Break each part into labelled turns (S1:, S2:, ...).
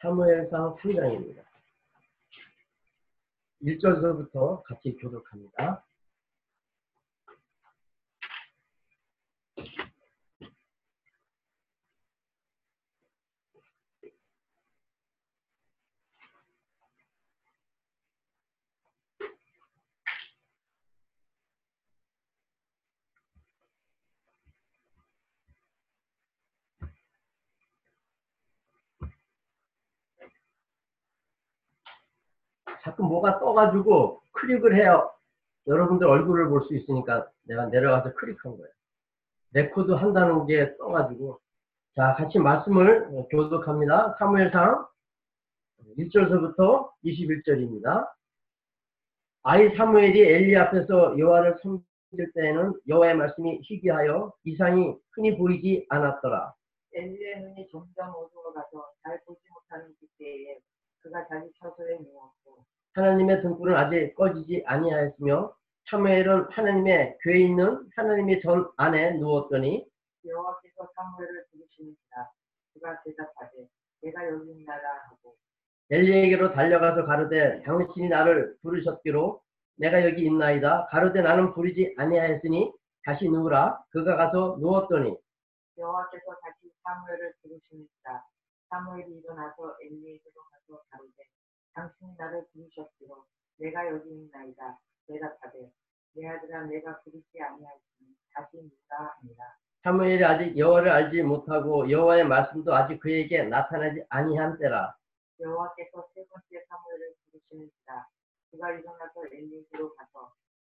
S1: 사무엘상 3장입니다. 1절서부터 같이 교독합니다. 자꾸 뭐가 떠가지고 클릭을 해요. 여러분들 얼굴을 볼 수 있으니까 내가 내려가서 클릭한 거예요. 레코드 한다는 게 떠가지고 자 같이 말씀을 교독합니다. 사무엘상 1절서부터 21절입니다. 아이 사무엘이 엘리 앞에서 여호와를 섬길 때에는 여호와의 말씀이 희귀하여 이상이 흔히 보이지 않았더라.
S2: 엘리의 눈이 점점 어두워가서 잘 보지 못하는 그때에 그가 자기 처소에 누웠고
S1: 하나님의 등불은 아직 꺼지지 아니하였으며 사무엘은 하나님의 궤에 있는 하나님의 전 안에 누웠더니
S2: 여호와께서 사무엘을 부르시니라. 그가 대답하되 내가 여기 있나라 하고.
S1: 엘리에게로 달려가서 가르되 당신이 나를 부르셨기로 내가 여기 있나이다. 가르되 나는 부르지 아니하였으니 다시 누우라. 그가 가서 누웠더니
S2: 여호와께서 다시 사무엘을 부르시니라. 사무엘이 일어나서 엘리에게로 가서 가르되 당신이 나를 부르셨기로 내가 여기 있나이다 대답하되 내 아들아 내가 부르지 아니하였으니 다시 누우라 하니라
S1: 사무엘이 아직 여호와를 알지 못하고 여호와의 말씀도 아직 그에게 나타나지 아니한 때라.
S2: 여호와께서 세 번째 사무엘을 부르시니라 그가 일어나서 엘리에게로 가서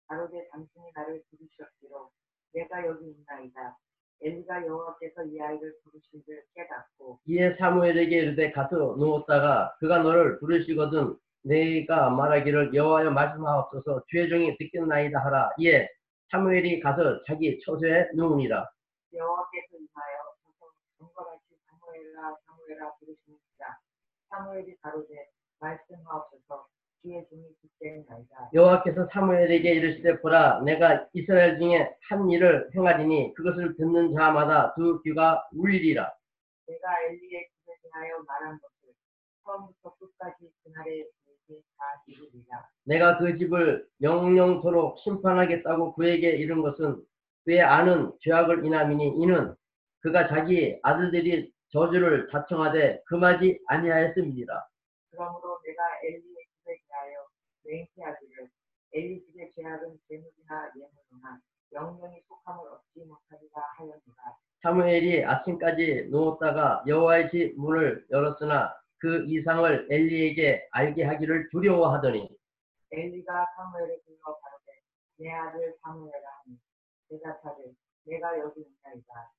S2: 가로되 당신이 나를 부르셨기로 내가 여기 있나이다 엘리가 여호와께서 이 아이를 부르신 줄 깨닫고
S1: 이에 사무엘에게 이르되 가서 누웠다가 그가 너를 부르시거든 내가 말하기를 여호와여 말씀하옵소서 주의 종이 듣겠나이다 하라. 이에 사무엘이 가서 자기 처소에 누우니라.
S2: 여호와께서 임하여 가서 정거같이 사무엘아 사무엘아 부르시니라 사무엘이 가로되 말씀하옵소서
S1: 여호와께서 사무엘에게 이르시되 보라 내가 이스라엘 중에 한 일을 행하리니 그것을 듣는 자마다 두 귀가 울리리라.
S2: 내가 엘리의 집에 대하여 말한 것을 처음부터 끝까지 그날에 그에게 다 이루리라.
S1: 내가 그 집을 영영토록 심판하겠다고 그에게 이른 것은 그의 아는 죄악을 인함이니 이는 그가 자기 아들들이 저주를 자청하되 금하지 아니하였음이니라.
S2: 그러므로 내가 대하여 맹세하기를 엘리 집의 죄악은 재물이나 예물이나 영영이 속함을 얻지 못하리라 하였노라.
S1: 사무엘이 아침까지 누웠다가 여호와의 집 문을 열었으나 그 이상을 엘리에게 알게 하기를 두려워하더니
S2: 엘리가 사무엘을 불러 가로되 내 아들 사무엘아 하니 대답하되 내가 여기 있나이다.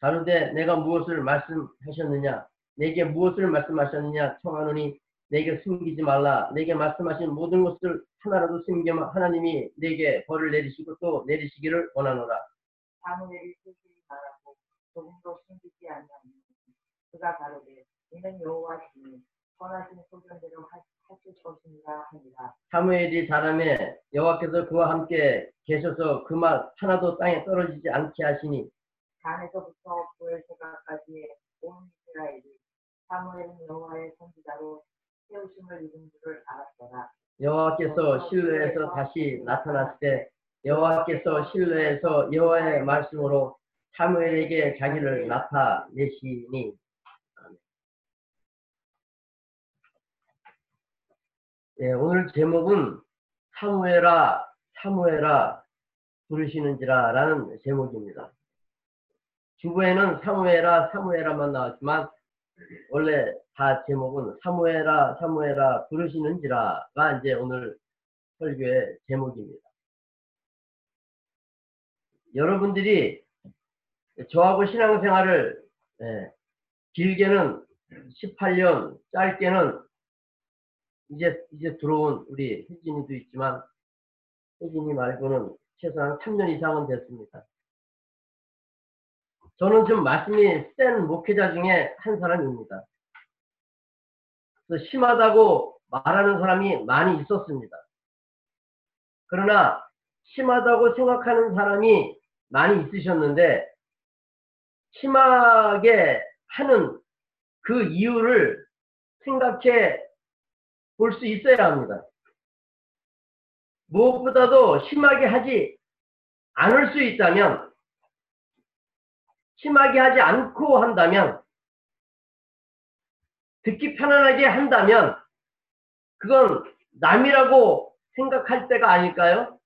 S1: 가로되 내가 무엇을 말씀하셨느냐? 내게 무엇을 말씀하셨느냐? 청하노니 내게 숨기지 말라. 내게 말씀하신 모든 것을 하나라도 숨기면 하나님이 내게 벌을 내리시고 또 내리시기를 원하노라.
S2: 사무엘이 슬슬 말하고 조금도 숨기지 아니하니 그가 가로되 이는 여호와시니 선하신 소견대로 하- 하실 것이니라 하니라.
S1: 사무엘이 자라매 여호와께서 그와 함께 계셔서 그 말 하나도 땅에 떨어지지 않게 하시니
S2: 단에서부터 부엘세바까지의 온 이스라엘이 사무엘은 여호와의 선지자로 세우심을 입은 줄을 알았더라
S1: 여호와께서 실로에서 다시 나타났을 때 여호와께서 실로에서 여호와의 말씀으로 사무엘에게 자기를 나타내시니. 예, 오늘 제목은 사무엘아 사무엘아 부르시는지라 라는 제목입니다. 주부에는 사무엘아 사무엘아만 나왔지만 원래 다 제목은 사무엘아 사무엘아 부르시는지라가 이제 오늘 설교의 제목입니다. 여러분들이 저하고 신앙생활을 예, 길게는 18년, 짧게는 이제 이제 들어온 우리 혜진이도 있지만 혜진이 말고는 최소한 3년 이상은 됐습니다. 저는 좀 말씀이 센 목회자 중에 한 사람입니다. 심하다고 말하는 사람이 많이 있었습니다. 그러나 심하다고 생각하는 사람이 많이 있으셨는데 심하게 하는 그 이유를 생각해 볼 수 있어야 합니다. 무엇보다도 심하게 하지 않을 수 있다면, 심하게 하지 않고 한다면, 듣기 편안하게 한다면, 그건 남이라고 생각할 때가 아닐까요?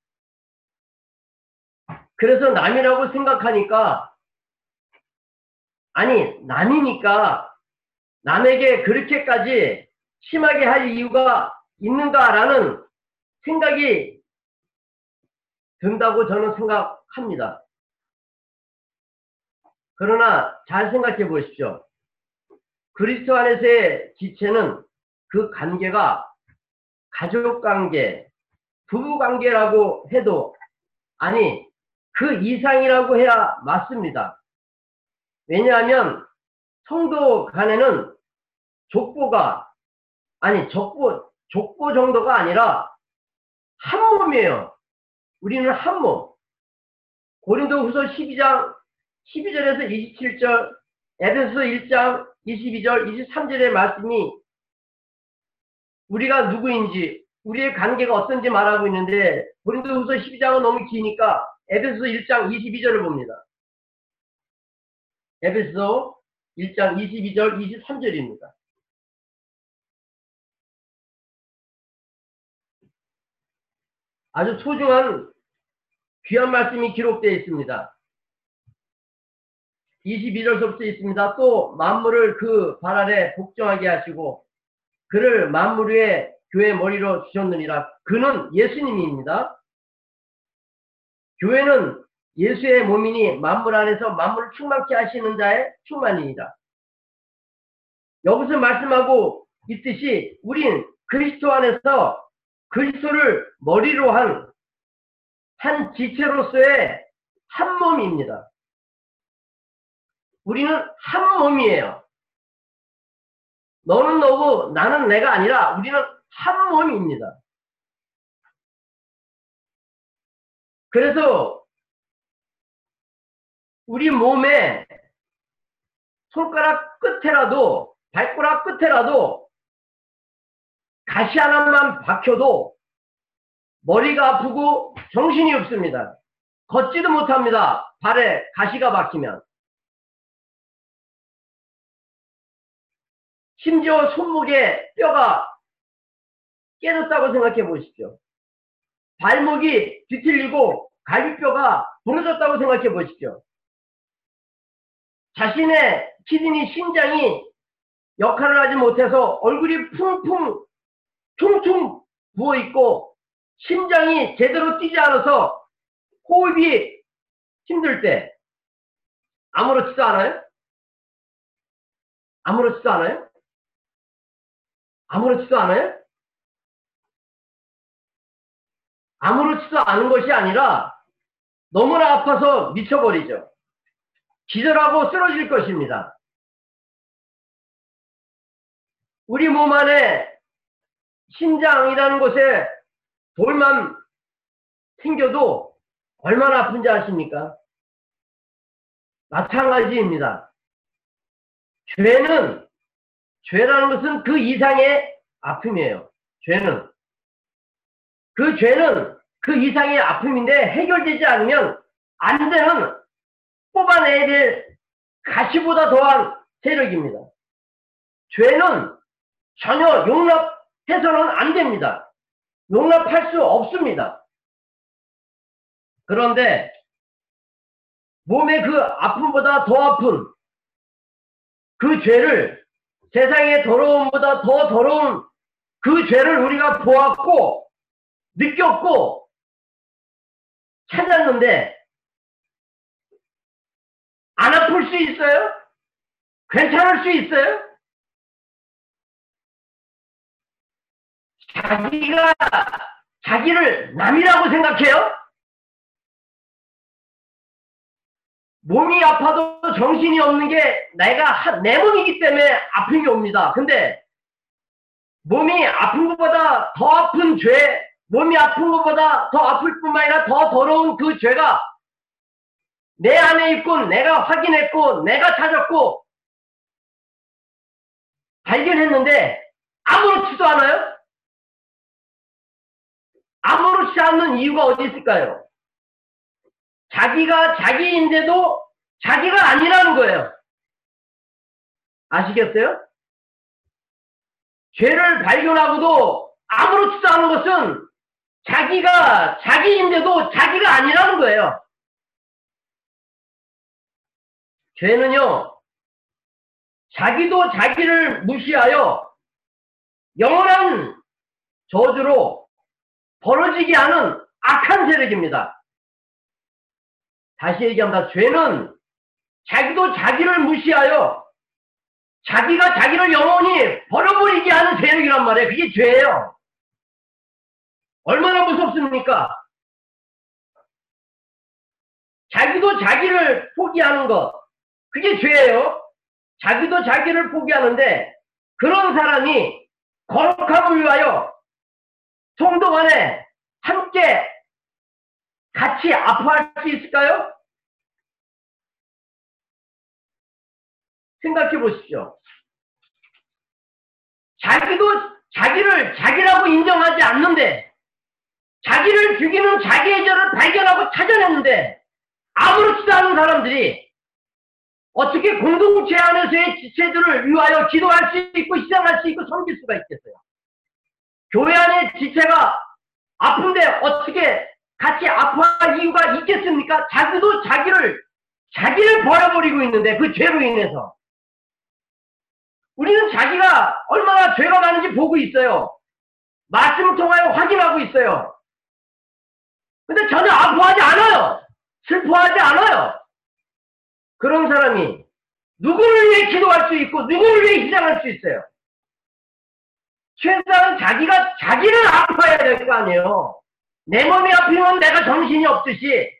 S1: 그래서 남이라고 생각하니까, 아니, 남이니까 남에게 그렇게까지 심하게 할 이유가 있는가라는 생각이 든다고 저는 생각합니다. 그러나 잘 생각해 보십시오. 그리스도 안에서의 지체는 그 관계가 가족 관계, 부부 관계라고 해도 아니 그 이상이라고 해야 맞습니다. 왜냐하면 성도 간에는 족보가 아니 족보 족보 정도가 아니라 한 몸이에요. 우리는 한 몸. 고린도후서 12장 12절에서 27절, 에베소 1장 22절, 23절의 말씀이 우리가 누구인지, 우리의 관계가 어떤지 말하고 있는데 고린도후서 12장은 너무 기니까 에베소 1장 22절을 봅니다. 에베소 1장 22절, 23절입니다. 아주 소중한 귀한 말씀이 기록되어 있습니다. 22절서부터 있습니다. 또 만물을 그 발 아래 복종하게 하시고 그를 만물 위에 교회 머리로 주셨느니라. 그는 예수님입니다. 교회는 예수의 몸이니 만물 안에서 만물을 충만케 하시는 자의 충만입니다. 여기서 말씀하고 있듯이 우린 그리스도 안에서 그리스도를 머리로 한, 한 지체로서의 한 몸입니다. 우리는 한 몸이에요. 너는 너고 나는 내가 아니라 우리는 한 몸입니다. 그래서 우리 몸에 손가락 끝에라도 발가락 끝에라도 가시 하나만 박혀도 머리가 아프고 정신이 없습니다. 걷지도 못합니다. 발에 가시가 박히면. 심지어 손목에 뼈가 깨졌다고 생각해 보십시오. 발목이 뒤틀리고 갈비뼈가 부러졌다고 생각해 보십시오. 자신의 키드니 신장이 역할을 하지 못해서 얼굴이 퉁퉁 퉁퉁 부어 있고 심장이 제대로 뛰지 않아서 호흡이 힘들 때 아무렇지도 않아요? 아무렇지도 않아요? 아무렇지도 않아요? 아무렇지도 않은 것이 아니라 너무나 아파서 미쳐버리죠. 기절하고 쓰러질 것입니다. 우리 몸 안에 심장이라는 곳에 돌만 생겨도 얼마나 아픈지 아십니까? 마찬가지입니다. 죄는, 죄라는 것은 그 이상의 아픔이에요. 죄는. 그 죄는 그 이상의 아픔인데 해결되지 않으면 안 되는 뽑아내야 될 가시보다 더한 세력입니다. 죄는 전혀 용납해서는 안 됩니다. 용납할 수 없습니다. 그런데 몸의 그 아픔보다 더 아픈 그 죄를 세상의 더러움보다 더 더러운 그 죄를 우리가 보았고 느꼈고 찾았는데 안 아플 수 있어요? 괜찮을 수 있어요? 자기가 자기를 남이라고 생각해요? 몸이 아파도 정신이 없는 게 내가 내 몸이기 때문에 아픔이 옵니다. 근데 몸이 아픈 것보다 더 아픈 죄, 몸이 아픈 것보다 더 아플 뿐만 아니라 더 더러운 그 죄가 내 안에 있고 내가 확인했고 내가 찾았고 발견했는데 아무렇지도 않아요? 아무렇지 않는 이유가 어디 있을까요? 자기가 자기인데도 자기가 아니라는 거예요. 아시겠어요? 죄를 발견하고도 아무렇지도 않은 것은 자기가 자기인데도 자기가 아니라는 거예요. 죄는요, 자기도 자기를 무시하여 영원한 저주로 벌어지게 하는 악한 세력입니다. 다시 얘기합니다. 죄는 자기도 자기를 무시하여 자기가 자기를 영원히 버려버리게 하는 세력이란 말이에요. 그게 죄예요. 얼마나 무섭습니까? 자기도 자기를 포기하는 것. 그게 죄예요. 자기도 자기를 포기하는데 그런 사람이 거룩함을 위하여 성도 간에 함께 같이 아파할 수 있을까요? 생각해 보십시오. 자기도 자기를 자기라고 인정하지 않는데 자기를 죽이는 자기의 죄를 발견하고 찾아냈는데 아무렇지도 않은 사람들이 어떻게 공동체 안에서의 지체들을 위하여 기도할 수 있고 희생할 수 있고 섬길 수가 있겠어요? 교회 안에 지체가 아픈데 어떻게 같이 아파할 이유가 있겠습니까? 자기도 자기를 자기를 버려버리고 있는데 그 죄로 인해서 우리는 자기가 얼마나 죄가 많은지 보고 있어요. 말씀을 통하여 확인하고 있어요. 근데 전혀 아파하지 않아요. 슬퍼하지 않아요. 그런 사람이 누구를 위해 기도할 수 있고 누구를 위해 희생할 수 있어요. 최소한 자기가 자기를 아파야 될 거 아니에요. 내 몸이 아프면 내가 정신이 없듯이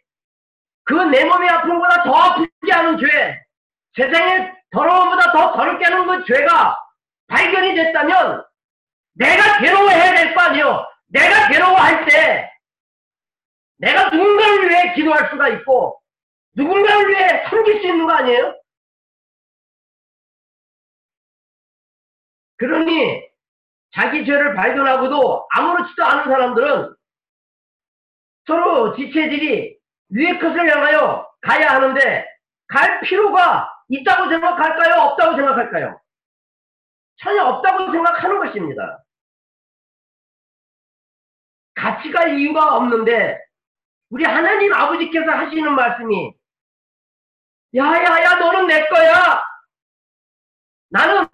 S1: 그 내 몸이 아픈 거보다 더 아프지 않은 죄, 세상의 더러움보다 더 더럽게 하는 그 죄가 발견이 됐다면 내가 괴로워해야 될 거 아니에요. 내가 괴로워할 때 내가 누군가를 위해 기도할 수가 있고 누군가를 위해 섬길 수 있는 거 아니에요? 그러니 자기 죄를 발견하고도 아무렇지도 않은 사람들은 서로 지체들이 위의 것을 향하여 가야 하는데 갈 필요가 있다고 생각할까요? 없다고 생각할까요? 전혀 없다고 생각하는 것입니다. 같이 갈 이유가 없는데 우리 하나님 아버지께서 하시는 말씀이 야야야 너는 내 거야 나는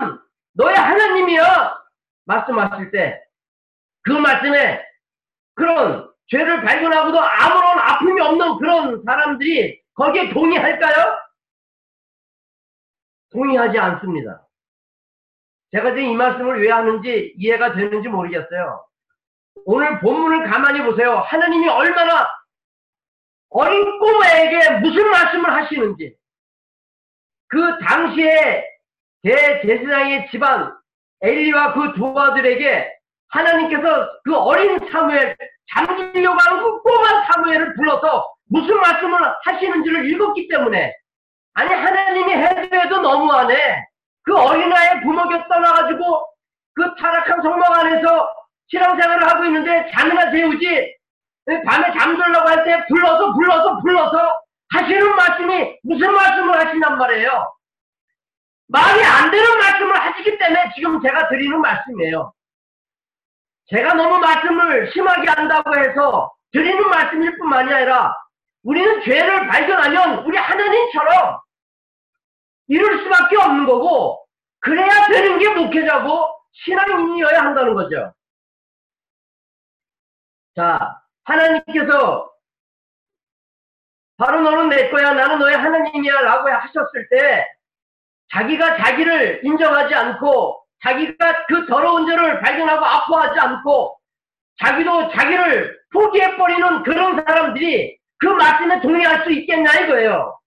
S1: 너의 하나님이야 말씀하실 때 그 말씀에 그런 죄를 발견하고도 아무런 아픔이 없는 그런 사람들이 거기에 동의할까요? 동의하지 않습니다. 제가 지금 이 말씀을 왜 하는지 이해가 되는지 모르겠어요. 오늘 본문을 가만히 보세요. 하나님이 얼마나 어린 꼬마에게 무슨 말씀을 하시는지. 그 당시에 대제사장의 집안 엘리와 그 두 아들에게 하나님께서 그 어린 사무엘 잠기려고 하는 그 꼬마 사무엘을 불러서 무슨 말씀을 하시는지를 읽었기 때문에. 아니 하나님이 해도 해도 너무하네. 그 어린아이 부모가 떠나가지고 그 타락한 성막 안에서 신앙생활을 하고 있는데 잠이나 재우지 밤에 잠들려고 할 때 불러서 불러서 불러서 하시는 말씀이 무슨 말씀을 하신단 말이에요? 말이 안 되는 말씀을 하시기 때문에 지금 제가 드리는 말씀이에요 제가 너무 말씀을 심하게 한다고 해서 드리는 말씀일 뿐만이 아니라 우리는 죄를 발견하면 우리 하나님처럼 이룰 수밖에 없는 거고 그래야 되는 게 목회자고 신앙인이어야 한다는 거죠. 자, 하나님께서 바로 너는 내 거야, 나는 너의 하나님이야 라고 하셨을 때 자기가 자기를 인정하지 않고 자기가 그 더러운 죄를 발견하고 아파하지 않고 자기도 자기를 포기해버리는 그런 사람들이 그 말씀에 동의할 수 있겠냐 이거예요.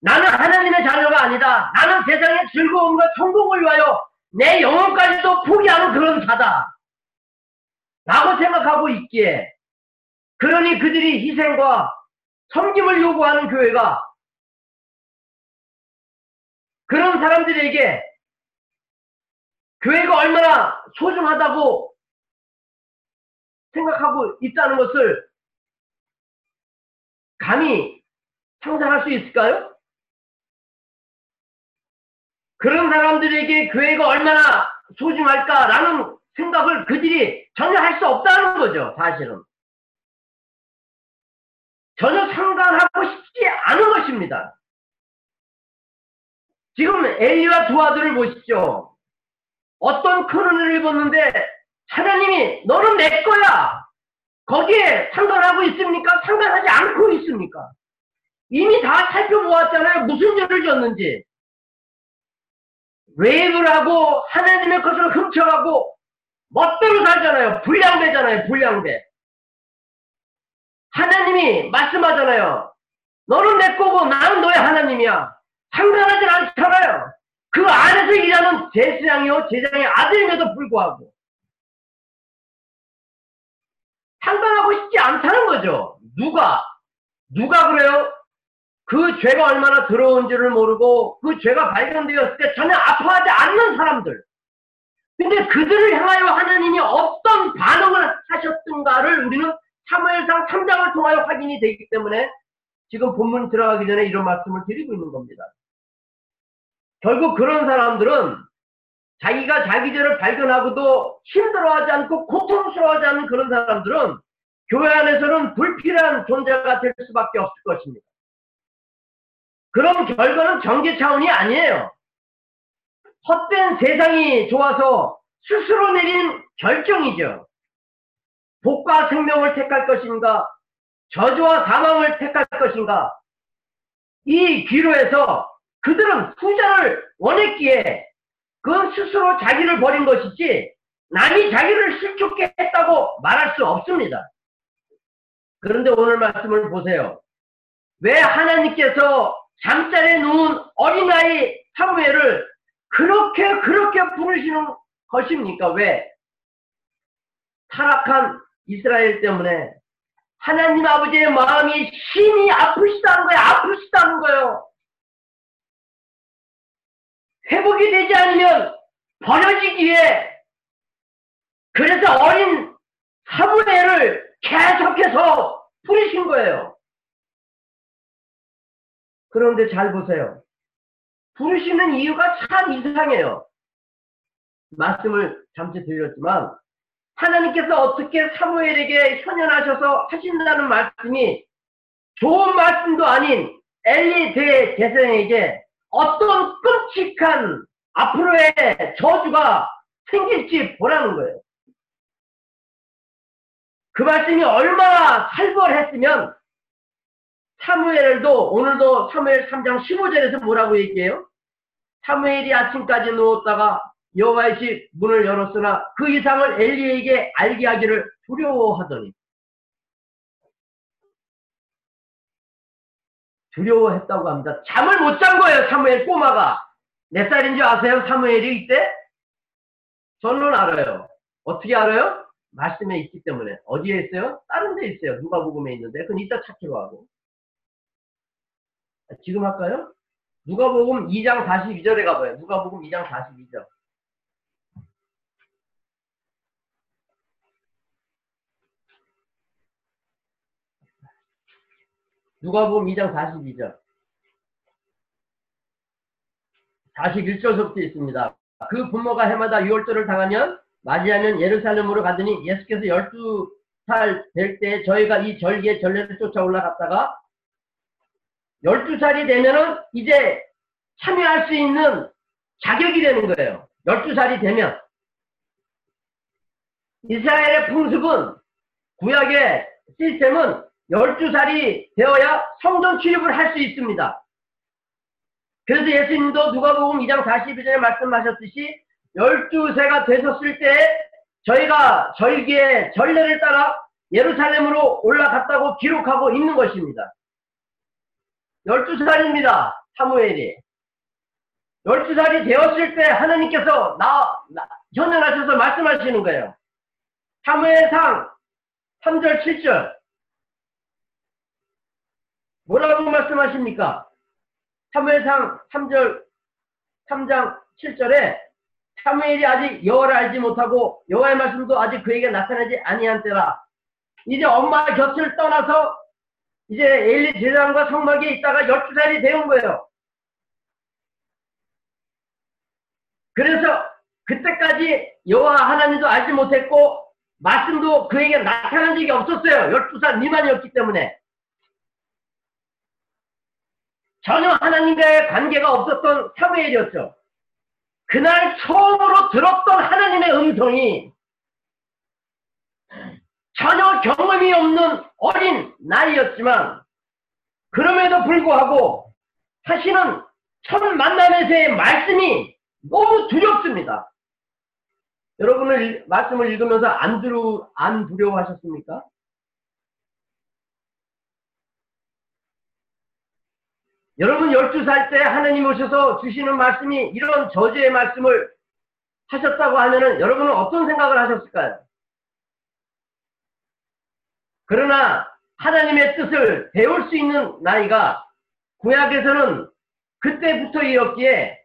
S1: 나는 하나님의 자녀가 아니다. 나는 세상의 즐거움과 천국을 위하여 내 영혼까지도 포기하는 그런 자다. 라고 생각하고 있기에 그러니 그들이 희생과 섬김을 요구하는 교회가 그런 사람들에게 교회가 얼마나 소중하다고 생각하고 있다는 것을 감히 상상할 수 있을까요? 그런 사람들에게 교회가 얼마나 소중할까라는 생각을 그들이 전혀 할 수 없다는 거죠, 사실은. 전혀 상관하고 싶지 않은 것입니다. 지금 엘리와 두 아들을 보십시오. 어떤 큰 은혜를 입었는데 하나님이 너는 내 거야. 거기에 상관하고 있습니까? 상관하지 않고 있습니까? 이미 다 살펴보았잖아요. 무슨 죄를 졌는지. 웨이브를 하고 하나님의 것을 훔쳐가고 멋대로 살잖아요. 불량배잖아요. 불량배. 하나님이 말씀하잖아요. 너는 내 거고 나는 너의 하나님이야. 상관하지 않잖아요. 그 안에서 일하는 제사장이요 제사장의 아들임에도 불구하고 상관하고 싶지 않다는 거죠. 누가 누가 그래요? 그 죄가 얼마나 더러운지를 모르고 그 죄가 발견되었을 때 전혀 아파하지 않는 사람들. 근데 그들을 향하여 하나님이 어떤 반응을 하셨던가를 우리는 사무엘상 3장을 통하여 확인이 되기 때문에 지금 본문 들어가기 전에 이런 말씀을 드리고 있는 겁니다. 결국 그런 사람들은 자기가 자기 죄를 발견하고도 힘들어하지 않고 고통스러워하지 않는 그런 사람들은 교회 안에서는 불필요한 존재가 될 수밖에 없을 것입니다. 그런 결과는 경제 차원이 아니에요. 헛된 세상이 좋아서 스스로 내린 결정이죠. 복과 생명을 택할 것인가, 저주와 사망을 택할 것인가, 이 기로에서 그들은 후자를 원했기에 그건 스스로 자기를 버린 것이지 남이 자기를 실족해 했다고 말할 수 없습니다. 그런데 오늘 말씀을 보세요. 왜 하나님께서 잠자리에 누운 어린아이 사무엘을 그렇게 그렇게 부르시는 것입니까? 왜? 타락한 이스라엘 때문에 하나님 아버지의 마음이 심히 아프시다는 거예요. 아프시다는 거예요. 회복이 되지 않으면 버려지기에 그래서 어린 사무엘을 계속해서 부르신 거예요. 그런데 잘 보세요. 부르시는 이유가 참 이상해요. 말씀을 잠시 드렸지만 하나님께서 어떻게 사무엘에게 현현하셔서 하신다는 말씀이 좋은 말씀도 아닌 엘리 대제사장에게 어떤 끔찍한 앞으로의 저주가 생길지 보라는 거예요. 그 말씀이 얼마나 살벌했으면 사무엘도 오늘도 사무엘 3장 15절에서 뭐라고 얘기해요? 사무엘이 아침까지 누웠다가 여호와의 집 문을 열었으나 그 이상을 엘리에게 알게 하기를 두려워하더니 두려워했다고 합니다. 잠을 못 잔 거예요, 사무엘 꼬마가. 몇 살인 줄 아세요, 사무엘이 이때? 저는 알아요. 어떻게 알아요? 말씀에 있기 때문에. 어디에 있어요? 다른 데 있어요. 누가복음에 있는데. 그건 이따 찾기로 하고. 지금 할까요? 누가복음 2장 42절에 가봐요. 누가복음 2장 42절. 누가복음 2장 42절. 41절부터 있습니다. 그 부모가 해마다 유월절을 당하면 맞이하면 예루살렘으로 가더니 예수께서 12살 될 때 저희가 이 절기의 전례를 쫓아 올라갔다가 12살이 되면은 이제 참여할 수 있는 자격이 되는 거예요. 12살이 되면. 이스라엘의 풍습은 구약의 시스템은 12살이 되어야 성전 출입을 할 수 있습니다. 그래서 예수님도 누가복음 2장 42절에 말씀하셨듯이 12세가 되셨을 때 저희가 절기의 전례를 따라 예루살렘으로 올라갔다고 기록하고 있는 것입니다. 12살입니다. 사무엘이. 12살이 되었을 때 하나님께서 나, 나 현현하셔서 말씀하시는 거예요. 사무엘상 3절 7절 뭐라고 말씀하십니까? 사무엘상 3절 3장 7절에 사무엘이 아직 여호와를 알지 못하고 여호와의 말씀도 아직 그에게 나타나지 아니한 때라. 이제 엄마 곁을 떠나서 이제 엘리 제사장과 성막에 있다가 12살이 되온 거예요. 그래서 그때까지 여호와 하나님도 알지 못했고 말씀도 그에게 나타난 적이 없었어요. 12살 미만이었기 때문에. 전혀 하나님과의 관계가 없었던 사무엘이었죠. 그날 처음으로 들었던 하나님의 음성이 전혀 경험이 없는 어린 나이였지만 그럼에도 불구하고 사실은 첫 만남에서의 말씀이 너무 두렵습니다. 여러분을 말씀을 읽으면서 안 두려 안 두려워하셨습니까? 여러분 12살 때 하나님 오셔서 주시는 말씀이 이런 저주의 말씀을 하셨다고 하면은 여러분은 어떤 생각을 하셨을까요? 그러나 하나님의 뜻을 배울 수 있는 나이가 구약에서는 그때부터이었기에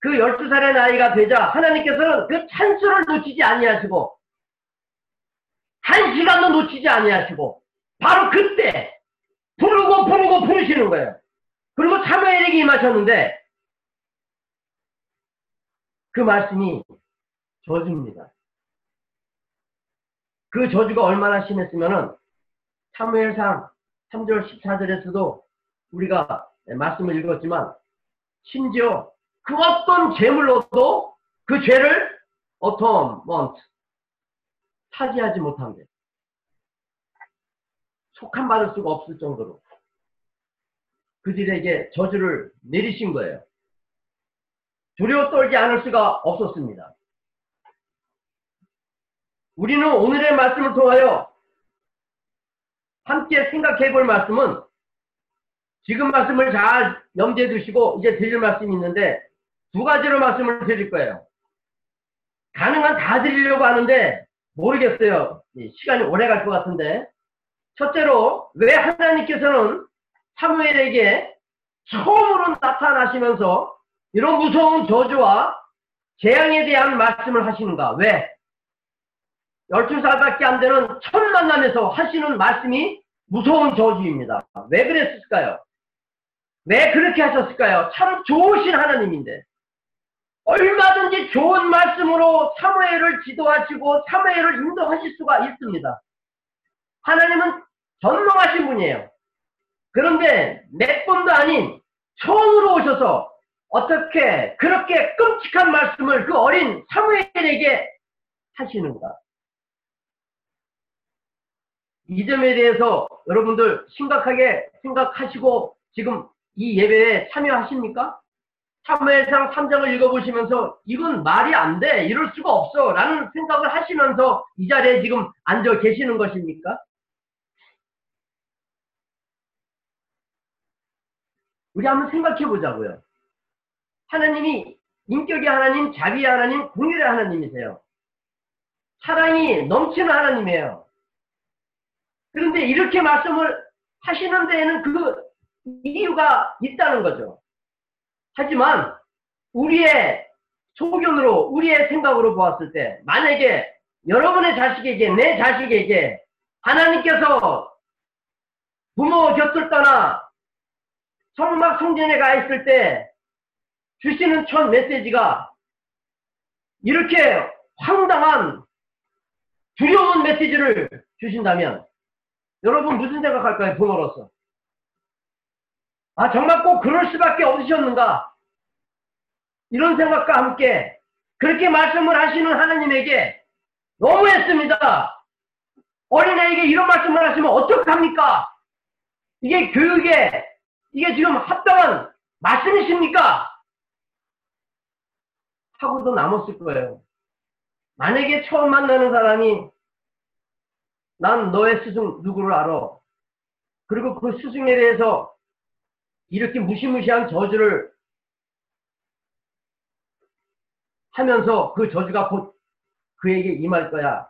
S1: 그 12살의 나이가 되자 하나님께서는 그 찬스를 놓치지 아니하시고 한 시간도 놓치지 아니하시고 바로 그때 부르고 부르고 부르시는 거예요. 그리고 사무엘에게 임하셨는데 그 말씀이 저주입니다. 그 저주가 얼마나 심했으면은 사무엘상 3절 14절에서도 우리가 말씀을 읽었지만 심지어 그 어떤 죄물로도 그 죄를 어텀먼트 차지하지 못한 게 속함받을 수가 없을 정도로 그들에게 저주를 내리신 거예요. 두려워 떨지 않을 수가 없었습니다. 우리는 오늘의 말씀을 통하여 함께 생각해 볼 말씀은 지금 말씀을 잘 염두에 두시고 이제 드릴 말씀이 있는데 두 가지로 말씀을 드릴 거예요. 가능한 다 드리려고 하는데 모르겠어요. 시간이 오래 갈 것 같은데 첫째로 왜 하나님께서는 사무엘에게 처음으로 나타나시면서 이런 무서운 저주와 재앙에 대한 말씀을 하시는가? 왜? 12살밖에 안 되는 첫 만남에서 하시는 말씀이 무서운 저주입니다. 왜 그랬을까요? 왜 그렇게 하셨을까요? 참 좋으신 하나님인데 얼마든지 좋은 말씀으로 사무엘을 지도하시고 사무엘을 인도하실 수가 있습니다. 하나님은 전능하신 분이에요. 그런데 몇 번도 아닌 처음으로 오셔서 어떻게 그렇게 끔찍한 말씀을 그 어린 사무엘에게 하시는가? 이 점에 대해서 여러분들 심각하게 생각하시고 지금 이 예배에 참여하십니까? 사무엘상 3장을 읽어보시면서 이건 말이 안 돼. 이럴 수가 없어. 라는 생각을 하시면서 이 자리에 지금 앉아 계시는 것입니까? 우리 한번 생각해 보자고요. 하나님이 인격의 하나님, 자비의 하나님, 공율의 하나님이세요. 사랑이 넘치는 하나님이에요. 그런데 이렇게 말씀을 하시는 데에는 그 이유가 있다는 거죠. 하지만 우리의 소견으로 우리의 생각으로 보았을 때 만약에 여러분의 자식에게 내 자식에게 하나님께서 부모 곁을 떠나 성막 성전에 가 있을 때 주시는 첫 메시지가 이렇게 황당한 두려운 메시지를 주신다면 여러분 무슨 생각할까요? 부모로서. 아 정말 꼭 그럴 수밖에 없으셨는가? 이런 생각과 함께 그렇게 말씀을 하시는 하나님에게 너무했습니다. 어린아이에게 이런 말씀을 하시면 어떡합니까? 이게 교육에 이게 지금 합당한 말씀이십니까? 하고도 남았을 거예요. 만약에 처음 만나는 사람이 난 너의 스승 누구를 알아. 그리고 그 스승에 대해서 이렇게 무시무시한 저주를 하면서 그 저주가 곧 그에게 임할 거야.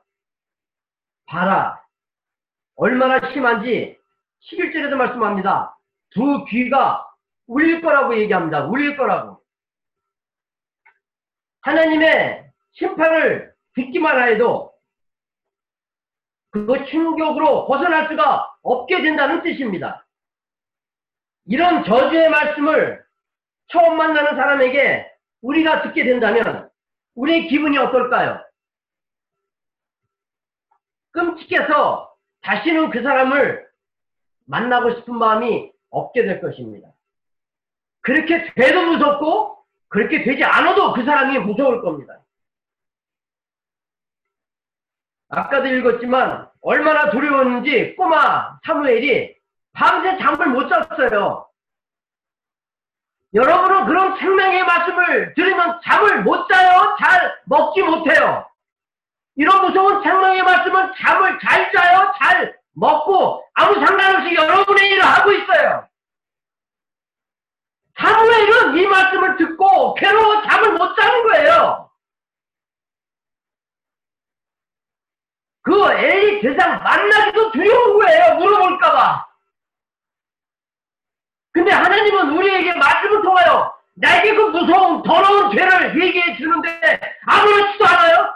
S1: 봐라. 얼마나 심한지 11절에도 말씀합니다. 두 귀가 울릴 거라고 얘기합니다. 울릴 거라고. 하나님의 심판을 듣기만 해도 그 충격으로 벗어날 수가 없게 된다는 뜻입니다. 이런 저주의 말씀을 처음 만나는 사람에게 우리가 듣게 된다면 우리의 기분이 어떨까요? 끔찍해서 다시는 그 사람을 만나고 싶은 마음이 없게 될 것입니다. 그렇게 돼도 무섭고 그렇게 되지 않아도 그 사람이 무서울 겁니다. 아까도 읽었지만 얼마나 두려웠는지 꼬마 사무엘이 밤새 잠을 못 잤어요. 여러분은 그런 생명의 말씀을 들으면 잠을 못 자요? 잘 먹지 못해요. 이런 무서운 생명의 말씀은 잠을 잘 자요? 잘 먹고 아무 상관없이 여러분의 일을 하고 있어요. 사무엘은 이 말씀을 듣고 괴로워 잠을 못 자는 거예요. 그 엘리 대상 만나기도 두려운 거예요. 물어볼까봐. 근데 하나님은 우리에게 말씀을 통하여 나에게 그 무서운 더러운 죄를 얘기해 주는데 아무렇지도 않아요?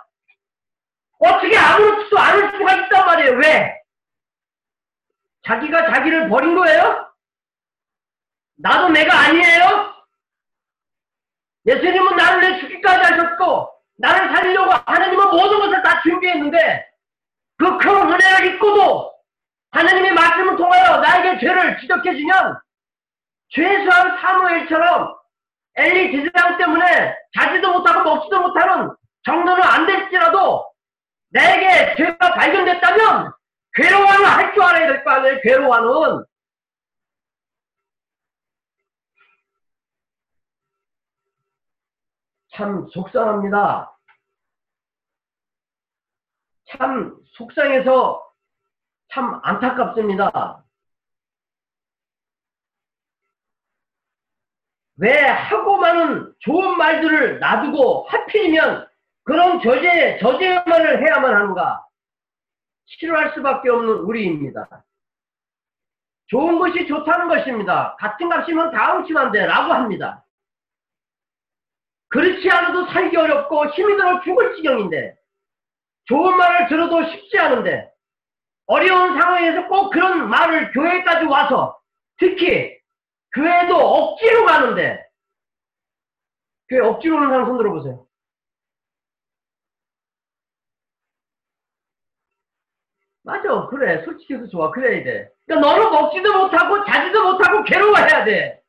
S1: 어떻게 아무렇지도 않을 수가 있단 말이에요. 왜? 자기가 자기를 버린 거예요? 나도 내가 아니에요? 예수님은 나를 내 죽기까지 하셨고 나를 살리려고 하나님은 모든 것을 다 준비했는데 그 큰 은혜를 잊고도 하나님의 말씀을 통하여 나에게 죄를 지적해 주면 최소한 사무엘처럼 엘리 제사장 때문에 자지도 못하고 먹지도 못하는 정도는 안 될지라도 내게 죄가 발견됐다면 괴로워는 할 줄 알아야 될 거 아니에요. 괴로워는 참 속상합니다. 참 속상해서 참 안타깝습니다. 왜 하고 많은 좋은 말들을 놔두고 하필이면 그런 저제, 저제말을 해야만 하는가? 싫어할 수밖에 없는 우리입니다. 좋은 것이 좋다는 것입니다. 같은 값이면 다 훔치면 안 돼. 라고 합니다. 그렇지 않아도 살기 어렵고 힘이 들어 죽을 지경인데 좋은 말을 들어도 쉽지 않은데 어려운 상황에서 꼭 그런 말을 교회까지 와서 특히 교회도 억지로 가는데 교회 억지로 오는 사람 손 들어보세요. 맞아 그래 솔직히 해서 좋아 그래야 돼. 그러니까 너는 먹지도 못하고 자지도 못하고 괴로워해야 돼.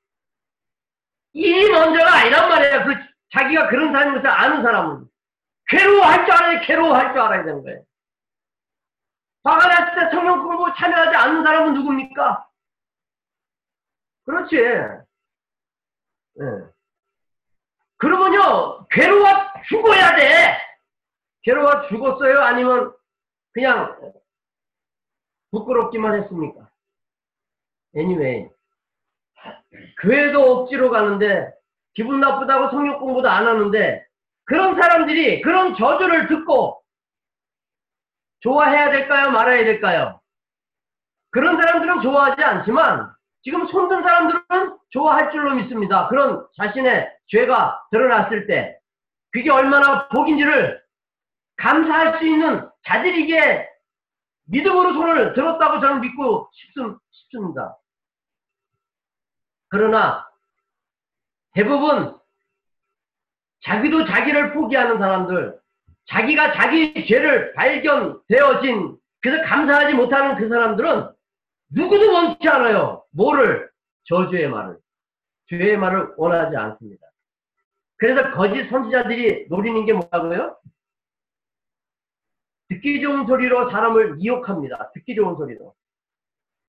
S1: 이 먼저가 아니란 말이야. 그 자기가 그런 사람인 것을 아는 사람은 괴로워할 줄 알아야 괴로워할 줄 알아야 되는 거예요. 화가 났을 때 성령 공부 참여하지 않는 사람은 누굽니까? 그렇지. 네. 그러면요, 괴로워 죽어야 돼. 괴로워 죽었어요? 아니면 그냥 부끄럽기만 했습니까? anyway. 교회도 억지로 가는데 기분 나쁘다고 성역 공부도 안 하는데 그런 사람들이 그런 저주를 듣고 좋아해야 될까요? 말아야 될까요? 그런 사람들은 좋아하지 않지만 지금 손든 사람들은 좋아할 줄로 믿습니다. 그런 자신의 죄가 드러났을 때 그게 얼마나 복인지를 감사할 수 있는 자질이기에 믿음으로 손을 들었다고 저는 믿고 싶습니다. 그러나 대부분 자기도 자기를 포기하는 사람들, 자기가 자기 죄를 발견되어진 그래서 감사하지 못하는 그 사람들은 누구도 원치 않아요. 뭐를? 저주의 말을. 죄의 말을 원하지 않습니다. 그래서 거짓 선지자들이 노리는 게 뭐라고요? 듣기 좋은 소리로 사람을 미혹합니다. 듣기 좋은 소리로.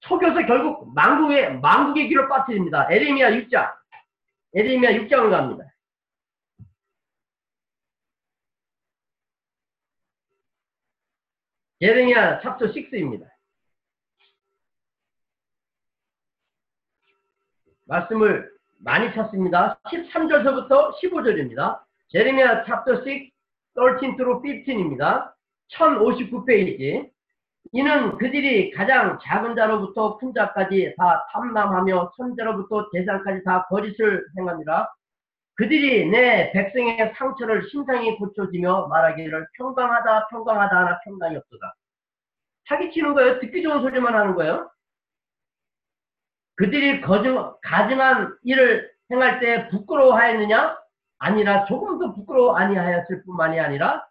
S1: 속여서 결국 망국의, 망국의 길을 빠뜨립니다. 에레미야 6장. 에레미야 6장을 갑니다. 예레미야 챕터 6입니다. 말씀을 많이 찾습니다. 13절서부터 15절입니다. 제레미야 챕터 6, 13 through 15입니다. 1059페이지. 이는 그들이 가장 작은 자로부터 큰 자까지 다 탐남하며 천자로부터 대상까지 다 거짓을 행합니다. 그들이 내 백성의 상처를 심상히 고쳐지며 말하기를 평강하다 평강하다 하나 평강이 없도다. 사기치는 거예요. 듣기 좋은 소리만 하는 거예요. 그들이 거증, 가증한 일을 행할 때 부끄러워하였느냐? 아니라 조금도 부끄러워 아니하였을 뿐만이 아니라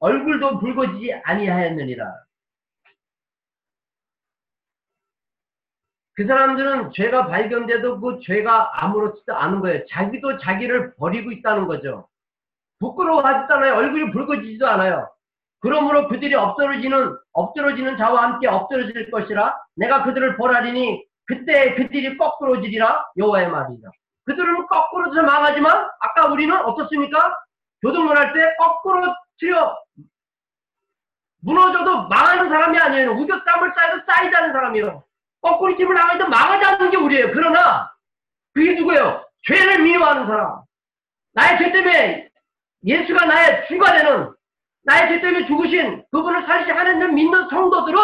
S1: 얼굴도 붉어지지 아니하였느니라. 그 사람들은 죄가 발견돼도 그 죄가 아무렇지도 않은 거예요. 자기도 자기를 버리고 있다는 거죠. 부끄러워하지도 않아요. 얼굴이 붉어지지도 않아요. 그러므로 그들이 엎드러지는 엎드러지는 자와 함께 엎드러질 것이라 내가 그들을 벌하리니 그때 그들이 거꾸로지리라 여호와의 말이다. 그들은 거꾸로서 망하지만 아까 우리는 어떻습니까? 교동문 할 때 거꾸로 틀려 무너져도 망하는 사람이 아니에요. 우겨땀을 쌓여도 쌓이지 않은 사람이에요. 거꾸로 팀을 나가도 망하지 않는 게 우리예요. 그러나 그게 누구예요? 죄를 미워하는 사람. 나의 죄 때문에 예수가 나의 주가 되는 나의 죄 때문에 죽으신 그분을 살시 하나님 믿는 성도들은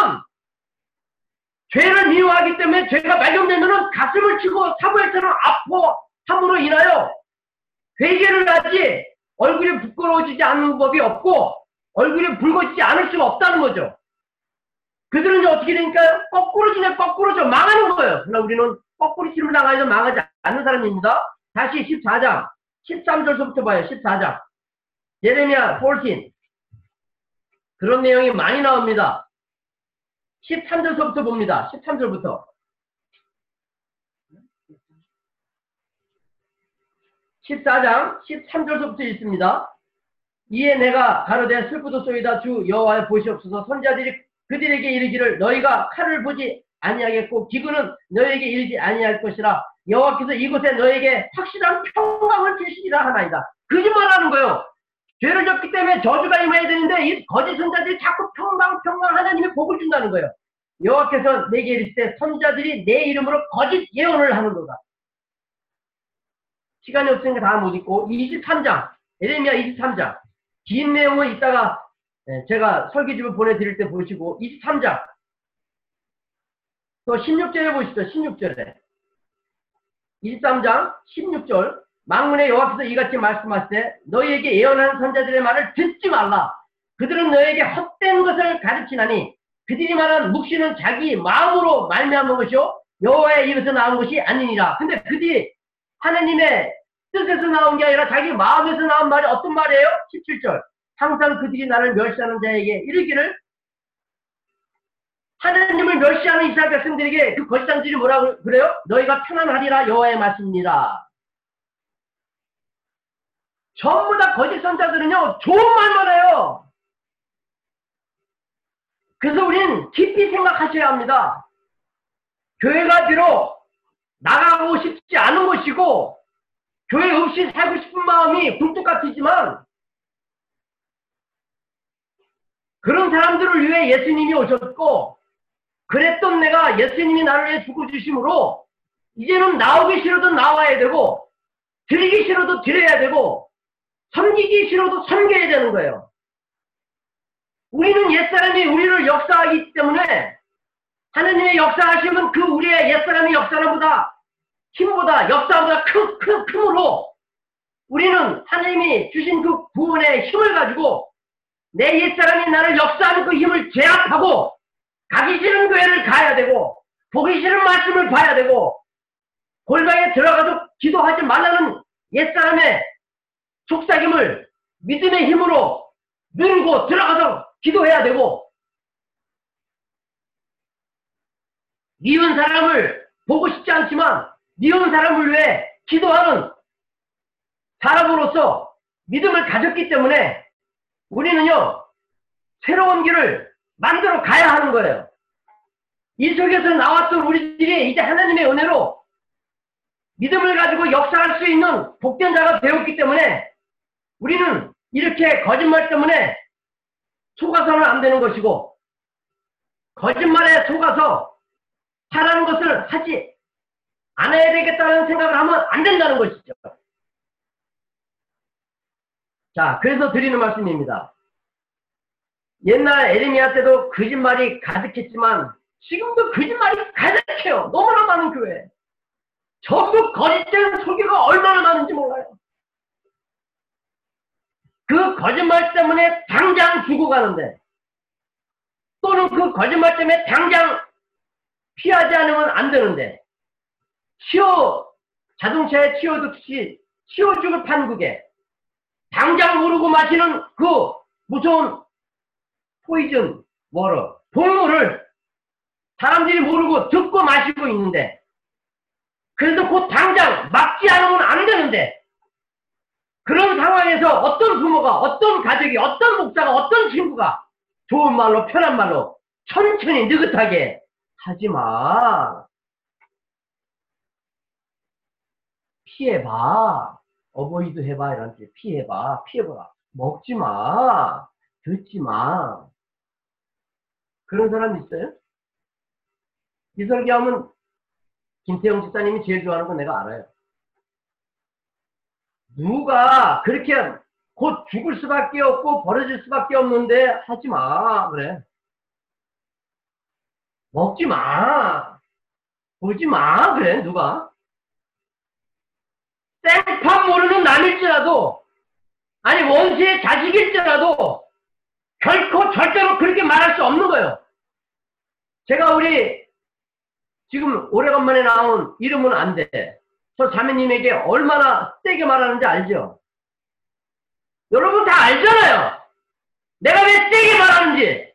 S1: 죄를 미워하기 때문에 죄가 발견되면 가슴을 치고 사무엘처럼 아파 함으로 인하여 회개를 하지 얼굴이 부끄러워지지 않는 법이 없고 얼굴이 붉어지지 않을 수가 없다는 거죠. 그들은 이제 어떻게 되니까요? 거꾸로 지내 거꾸로 져 망하는 거예요. 그러나 우리는 거꾸로 치를 나가서 망하지 않는 사람입니다. 다시 14장 13절서부터 봐요. 14장 예레미야 14 그런 내용이 많이 나옵니다. 13절서부터 봅니다. 13절부터 14장 13절서부터 있습니다. 이에 내가 가로되 슬프도소이다 주 여호와의 보시옵소서 선자들이 그들에게 이르기를 너희가 칼을 보지 아니하겠고 기근은 너희에게 이르지 아니할 것이라 여호와께서 이곳에 너희에게 확실한 평강을 주시리라 하나이다. 거짓말하는 거예요. 죄를 졌기 때문에 저주가 임해야 되는데 이 거짓 선자들이 자꾸 평강 평강 하나님의 복을 준다는 거예요. 여호와께서 내게 이르시되 선자들이 내 이름으로 거짓 예언을 하는도다. 시간이 없으니까 다 못 읽고 23장 에레미야 23장 긴 내용은 이따가 예, 제가 설계집을 보내드릴 때 보시고 23장 또 16절에 보시죠. 16절에 23장 16절 망문의 여호와께서 이같이 말씀하시되 너희에게 예언하는 선자들의 말을 듣지 말라. 그들은 너에게 헛된 것을 가르치나니 그들이 말한 묵시는 자기 마음으로 말미암은 것이요 여호와의 입에서 나온 것이 아니니라. 근데 그들이 하나님의 뜻에서 나온 게 아니라 자기 마음에서 나온 말이 어떤 말이에요? 17절. 항상 그들이 나를 멸시하는 자에게 이르기를 하나님을 멸시하는 이스라엘 백성들에게 그 거짓장들이 뭐라고 그래요? 너희가 편안하리라 여호와의 말씀입니다. 전부 다 거짓 선자들은요 좋은 말만 해요. 그래서 우리는 깊이 생각하셔야 합니다. 교회가 비록 나가고 싶지 않은 것이고 교회 없이 살고 싶은 마음이 굴뚝 같이지만 그런 사람들을 위해 예수님이 오셨고 그랬던 내가 예수님이 나를 위해 죽어주심으로 이제는 나오기 싫어도 나와야 되고 드리기 싫어도 드려야 되고 섬기기 싫어도 섬겨야 되는 거예요. 우리는 옛사람이 우리를 역사하기 때문에 하느님의 역사하심은 그 우리의 옛사람이 역사함보다 힘보다 역사보다 큰, 큰, 크므로 우리는 하나님이 주신 그 구원의 힘을 가지고 내 옛사람이 나를 역사하는 그 힘을 제압하고 가기 싫은 교회를 가야 되고 보기 싫은 말씀을 봐야 되고 골방에 들어가서 기도하지 말라는 옛사람의 속삭임을 믿음의 힘으로 누르고 들어가서 기도해야 되고 미운 사람을 보고 싶지 않지만 미운 사람을 위해 기도하는 사람으로서 믿음을 가졌기 때문에 우리는요 새로운 길을 만들어 가야 하는 거예요. 이 속에서 나왔던 우리들이 이제 하나님의 은혜로 믿음을 가지고 역사할 수 있는 복된 자가 되었기 때문에 우리는 이렇게 거짓말 때문에 속아서는 안 되는 것이고 거짓말에 속아서 하라는 것을 하지 않아야 되겠다는 생각을 하면 안 된다는 것이죠. 자, 그래서 드리는 말씀입니다. 옛날 에레미야 때도 거짓말이 가득했지만 지금도 거짓말이 가득해요. 너무나 많은 교회. 전부 거짓된 소개가 얼마나 많은지 몰라요. 그 거짓말 때문에 당장 죽어가는데 또는 그 거짓말 때문에 당장 피하지 않으면 안 되는데 치어 자동차에 치어 듯이 치어 죽을 판국에 당장 모르고 마시는 그 무서운 포이즌 워러 동물을 사람들이 모르고 듣고 마시고 있는데 그래도 곧 당장 막지 않으면 안 되는데 그런 상황에서 어떤 부모가 어떤 가족이 어떤 목사가 어떤 친구가 좋은 말로 편한 말로 천천히 느긋하게 하지마. 피해봐. 어버이드 해봐. 이런 데 피해봐. 피해봐 먹지마. 듣지마. 그런 사람 있어요? 이 설교하면 김태형 집사님이 제일 좋아하는 건 내가 알아요. 누가 그렇게 곧 죽을 수밖에 없고 벌어질 수밖에 없는데 하지 마. 그래. 먹지 마. 보지 마 그래 누가. 생판 모르는 남일지라도 아니 원수의 자식일지라도 결코 절대로 그렇게 말할 수 없는 거예요. 제가 우리 지금 오래간만에 나온 이름은 안 돼. 저 자매님에게 얼마나 세게 말하는지 알죠? 여러분 다 알잖아요. 내가 왜 세게 말하는지.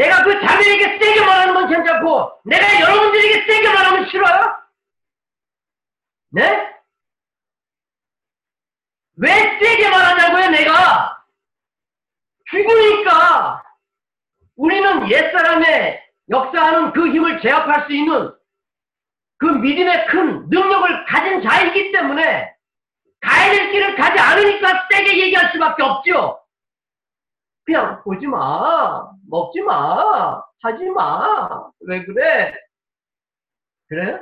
S1: 내가 그 자매에게 세게 말하는 건 괜찮고, 내가 여러분들에게 세게 말하면 싫어요? 네? 왜 세게 말하냐고요, 내가? 죽으니까 우리는 옛사람의 역사하는 그 힘을 제압할 수 있는 그 믿음의 큰 능력을 가진 자이기 때문에 가야 될 길을 가지 않으니까 세게 얘기할 수밖에 없죠. 그냥 보지 마, 먹지 마, 하지 마. 왜 그래? 그래?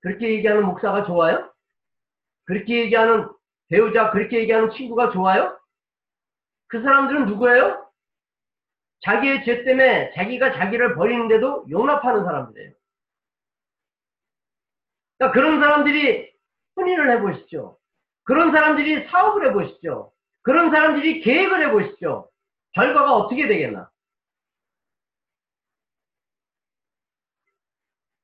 S1: 그렇게 얘기하는 목사가 좋아요? 그렇게 얘기하는 배우자, 그렇게 얘기하는 친구가 좋아요? 그 사람들은 누구예요? 자기의 죄 때문에 자기가 자기를 버리는데도 용납하는 사람들이에요. 그러니까 그런 사람들이 혼인을 해보시죠. 그런 사람들이 사업을 해보시죠. 그런 사람들이 계획을 해보시죠. 결과가 어떻게 되겠나?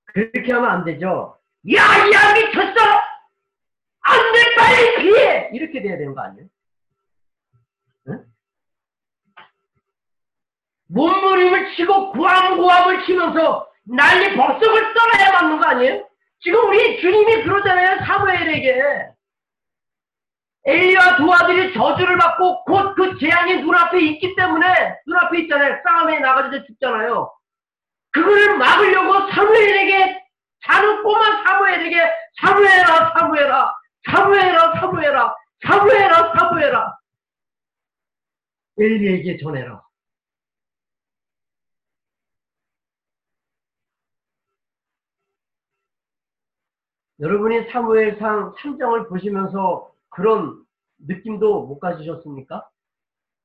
S1: 그렇게 하면 안 되죠. 야, 야, 미쳤어! 안 돼, 빨리 피해! 이렇게 돼야 되는 거 아니에요? 응? 몸부림을 치고 구함구함을 치면서 난리 법석을 떠나야 맞는 거 아니에요? 지금 우리 주님이 그러잖아요. 사무엘에게. 엘리와 두 아들이 저주를 받고 곧 그 재앙이 눈앞에 있기 때문에 눈앞에 있잖아요. 싸움에 나가서 죽잖아요. 그거를 막으려고 사무엘에게 자는 꼬마 사무엘에게 사무엘아 사무엘아 사무엘아 사무엘아 사무엘아 사무엘아 엘리에게 전해라. 여러분이 사무엘상 3장을 보시면서 그런 느낌도 못 가지셨습니까?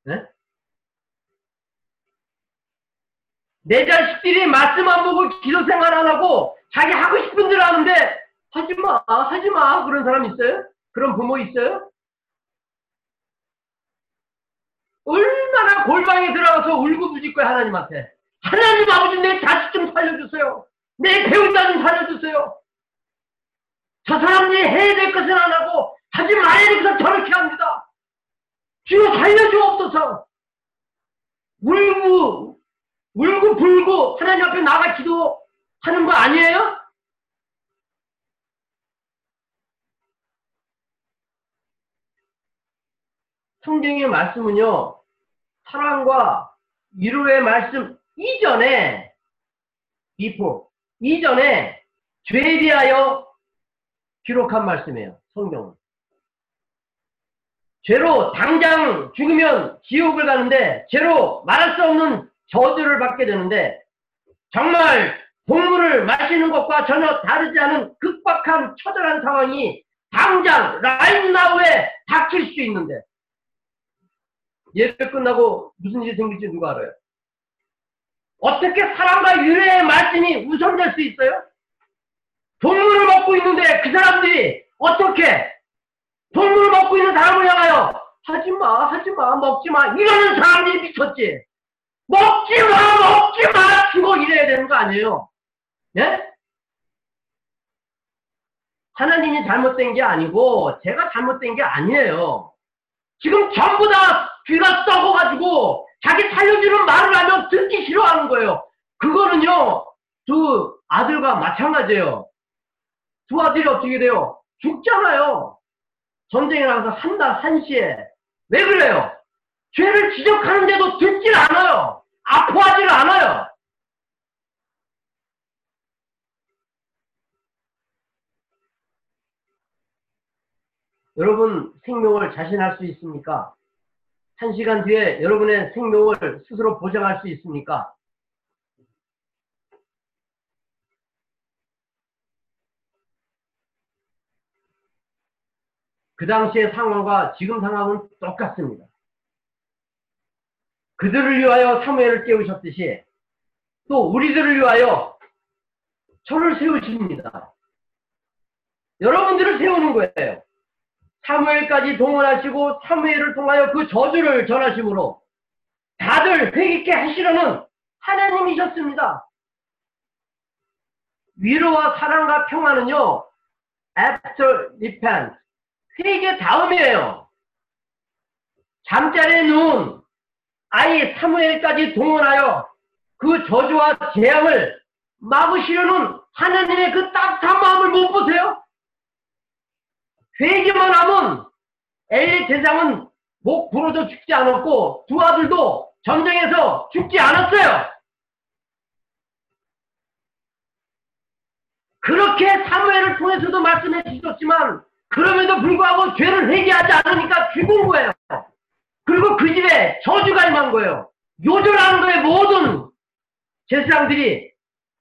S1: 네? 내 자식들이 말씀 안 보고 기도 생활 안 하고 자기 하고 싶은 대로 하는데 하지 마, 하지 마. 그런 사람 있어요? 그런 부모 있어요? 얼마나 골방에 들어가서 울고부짖고 하나님한테 하나님 아버지 내 자식 좀 살려주세요. 내 배우자 좀 살려주세요. 저 사람들이 해야 될 것은 안 하고 하지 것은 저렇게 합니다. 주여 살려주옵소서. 울고 울고 불고 하나님 앞에 나가 기도하는 거 아니에요? 성경의 말씀은요, 사랑과 위로의 말씀 이전에, before, 이전에 죄에 대하여 기록한 말씀이에요. 성경은. 죄로 당장 죽으면 지옥을 가는데 죄로 말할 수 없는 저주를 받게 되는데 정말 동물을 마시는 것과 전혀 다르지 않은 극박한 처절한 상황이 당장 라인나우에 닥칠 수 있는데 예배 끝나고 무슨 일이 생길지 누가 알아요? 어떻게 사랑과 유래의 말씀이 우선될 수 있어요? 동물을 먹고 있는데 그 사람들이 어떻게 동물 먹고 있는 사람을 향하여 하지마 하지마 먹지마. 이러는 사람들이 미쳤지. 먹지마 먹지마. 죽어 이래야 되는 거 아니에요. 예? 하나님이 잘못된 게 아니고 제가 잘못된 게 아니에요. 지금 전부 다 귀가 썩어가지고 자기 살려주는 말을 하면 듣기 싫어하는 거예요. 그거는요 두 아들과 마찬가지예요. 두 아들이 어떻게 돼요? 죽잖아요 전쟁에 나가서 한날 한시에 왜 그래요? 죄를 지적하는데도 듣질 않아요. 아파하지를 않아요. 여러분 생명을 자신할 수 있습니까? 한 시간 뒤에 여러분의 생명을 스스로 보장할 수 있습니까? 그 당시의 상황과 지금 상황은 똑같습니다. 그들을 위하여 사무엘을 깨우셨듯이 또 우리들을 위하여 저를 세우십니다. 여러분들을 세우는 거예요. 사무엘까지 동원하시고 사무엘을 통하여 그 저주를 전하심으로 다들 회개케 하시려는 하나님이셨습니다. 위로와 사랑과 평화는요, after repent, 회개 다음이에요. 잠자리에 누운 아이 사무엘까지 동원하여 그 저주와 재앙을 막으시려는 하나님의 그 따뜻한 마음을 못 보세요? 회개만 하면 엘리 대장은 목 부러져 죽지 않았고 두 아들도 전쟁에서 죽지 않았어요. 그렇게 사무엘을 통해서도 말씀해 주셨지만 그럼에도 불구하고 죄를 회개하지 않으니까 죽은 거예요. 그리고 그 집에 저주가 임한 거예요. 요절하는 거에 모든 제사장들이